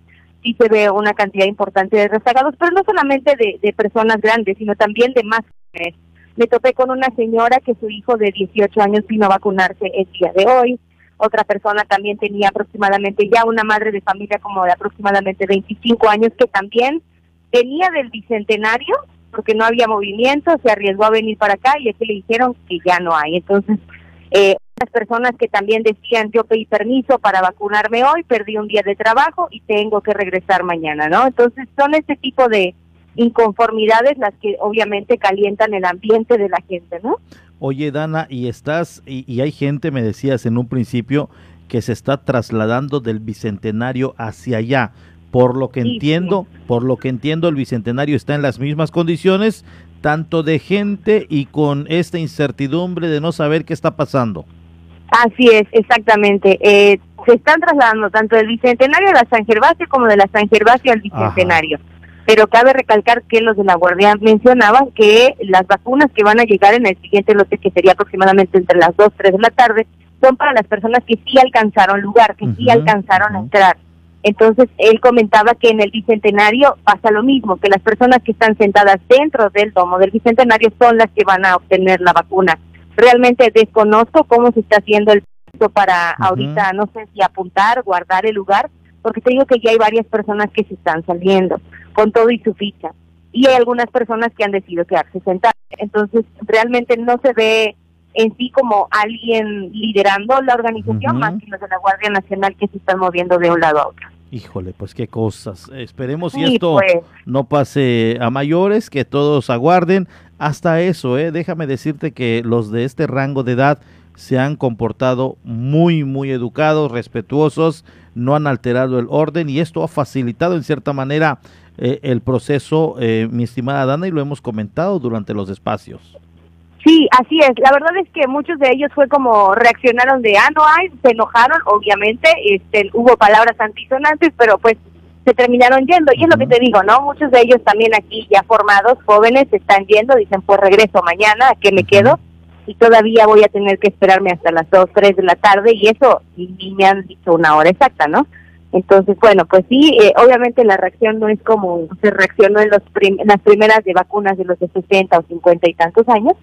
Speaker 26: sí se ve una cantidad importante de rezagados, pero no solamente de, de personas grandes, sino también de más jóvenes. Me topé con una señora que su hijo de 18 años vino a vacunarse el día de hoy. Otra persona también tenía aproximadamente ya una madre de familia como de aproximadamente 25 años que también venía del bicentenario porque no había movimiento, se arriesgó a venir para acá y aquí le dijeron que ya no hay. Entonces, eh, personas que también decían yo pedí permiso para vacunarme hoy, perdí un día de trabajo y tengo que regresar mañana, ¿no? Entonces son este tipo de inconformidades las que obviamente calientan el ambiente de la gente, ¿no?
Speaker 1: Oye, Dana, y estás, y, hay gente, me decías en un principio, que se está trasladando del bicentenario hacia allá. Por lo que entiendo, por lo que entiendo, el bicentenario está en las mismas condiciones, tanto de gente y con esta incertidumbre de no saber qué está pasando.
Speaker 26: Así es, exactamente. Eh, se están trasladando tanto del Bicentenario a la San Gervasio como de la San Gervasio al Bicentenario. Pero cabe recalcar que los de la Guardia mencionaban que las vacunas que van a llegar en el siguiente lote, que sería aproximadamente entre las 2, 3 de la tarde, son para las personas que sí alcanzaron lugar, que sí alcanzaron a entrar. Entonces, él comentaba que en el Bicentenario pasa lo mismo, que las personas que están sentadas dentro del domo del Bicentenario son las que van a obtener la vacuna realmente desconozco cómo se está haciendo el proceso para ahorita, no sé si apuntar, guardar el lugar, porque te digo que ya hay varias personas que se están saliendo con todo y su ficha. Y hay algunas personas que han decidido quedarse sentadas. Entonces, realmente no se ve en sí como alguien liderando la organización, más que los de la Guardia Nacional que se están moviendo de un lado a otro.
Speaker 1: Híjole, pues qué cosas. Esperemos si esto pues. no pase a mayores, que todos aguarden. Hasta eso, ¿eh? déjame decirte que los de este rango de edad se han comportado muy, muy educados, respetuosos, no han alterado el orden y esto ha facilitado en cierta manera eh, el proceso, eh, mi estimada Dana, y lo hemos comentado durante los espacios.
Speaker 26: Sí, así es. La verdad es que muchos de ellos fue como reaccionaron de, ah, no hay, se enojaron, obviamente, este, hubo palabras antisonantes, pero pues se terminaron yendo. Y es lo que te digo, ¿no? Muchos de ellos también aquí ya formados, jóvenes, se están yendo, dicen, pues regreso mañana, ¿a qué me quedo? Y todavía voy a tener que esperarme hasta las 2, 3 de la tarde y eso ni me han dicho una hora exacta, ¿no? Entonces, bueno, pues sí, eh, obviamente la reacción no es como se reaccionó en, los las primeras de vacunas de los de 60 o 50 y tantos años,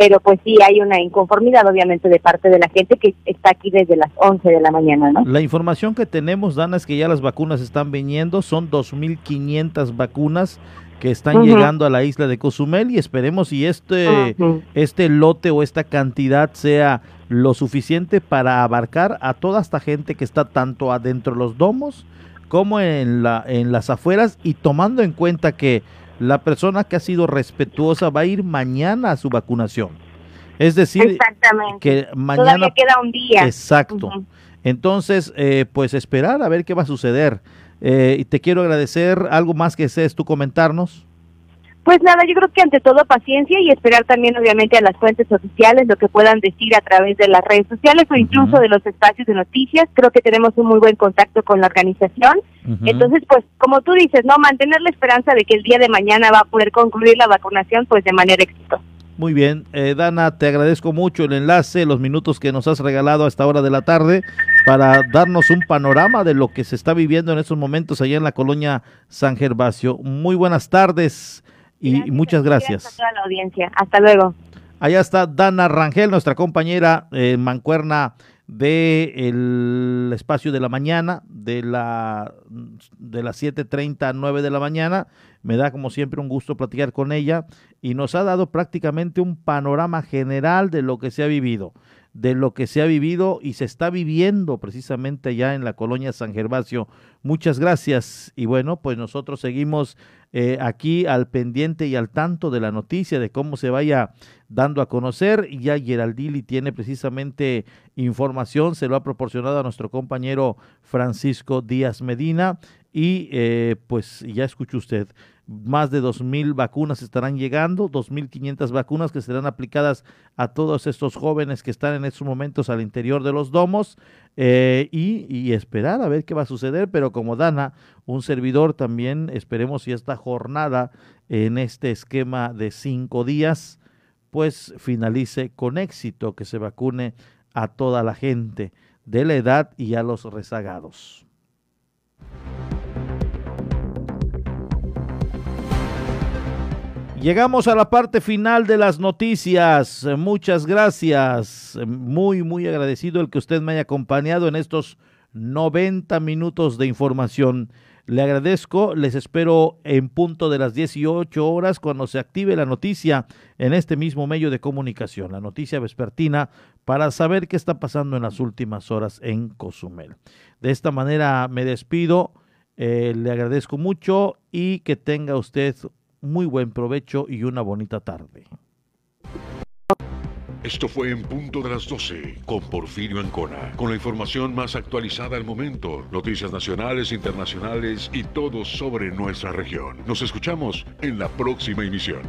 Speaker 26: pero pues sí hay una inconformidad obviamente de parte de la gente que está aquí desde las 11 de la mañana, ¿no?
Speaker 1: La información que tenemos, Dana, es que ya las vacunas están viniendo, son 2.500 vacunas que están llegando a la isla de Cozumel y esperemos si este, este lote o esta cantidad sea lo suficiente para abarcar a toda esta gente que está tanto adentro de los domos como en, la, en las afueras y tomando en cuenta que la persona que ha sido respetuosa va a ir mañana a su vacunación. Es decir, que mañana
Speaker 26: Todavía queda un día.
Speaker 1: Exacto. Entonces, eh, pues esperar a ver qué va a suceder. Eh, y te quiero agradecer algo más que seas tú comentarnos.
Speaker 26: Pues nada, yo creo que ante todo paciencia y esperar también obviamente a las fuentes oficiales lo que puedan decir a través de las redes sociales o incluso de los espacios de noticias. Creo que tenemos un muy buen contacto con la organización. Entonces, pues como tú dices, no mantener la esperanza de que el día de mañana va a poder concluir la vacunación pues de manera exitosa.
Speaker 1: Muy bien, eh, Dana, te agradezco mucho el enlace, los minutos que nos has regalado a esta hora de la tarde para darnos un panorama de lo que se está viviendo en estos momentos allá en la colonia San Gervasio. Muy buenas tardes y muchas gracias.
Speaker 26: A toda la audiencia. Hasta luego.
Speaker 1: Allá está Dana Rangel, nuestra compañera eh, mancuerna de el espacio de la mañana, de, la, de las 7.30 a 9 de la mañana. Me da como siempre un gusto platicar con ella y nos ha dado prácticamente un panorama general de lo que se ha vivido, de lo que se ha vivido y se está viviendo precisamente allá en la colonia San Gervasio. Muchas gracias y bueno, pues nosotros seguimos eh, aquí al pendiente y al tanto de la noticia, de cómo se vaya dando a conocer. Ya Geraldili tiene precisamente información, se lo ha proporcionado a nuestro compañero Francisco Díaz Medina y eh, pues ya escuchó usted, más de 2.000 vacunas estarán llegando, 2.500 vacunas que serán aplicadas a todos estos jóvenes que están en estos momentos al interior de los domos eh, y, esperar a ver qué va a suceder, pero como Dana, un servidor también, esperemos si esta jornada en este esquema de cinco días, pues finalice con éxito, que se vacune a toda la gente de la edad y a los rezagados. Llegamos a la parte final de las noticias. Muchas gracias. Muy, muy agradecido el que usted me haya acompañado en estos 90 minutos de información. Le agradezco, les espero en punto de las 18 horas cuando se active la noticia en este mismo medio de comunicación, la noticia vespertina, para saber qué está pasando en las últimas horas en Cozumel. De esta manera me despido, eh, le agradezco mucho y que tenga usted muy buen provecho y una bonita tarde.
Speaker 9: Esto fue en punto de las 12 con Porfirio Ancona, con la información más actualizada al momento, noticias nacionales, internacionales y todo sobre nuestra región. Nos escuchamos en la próxima emisión.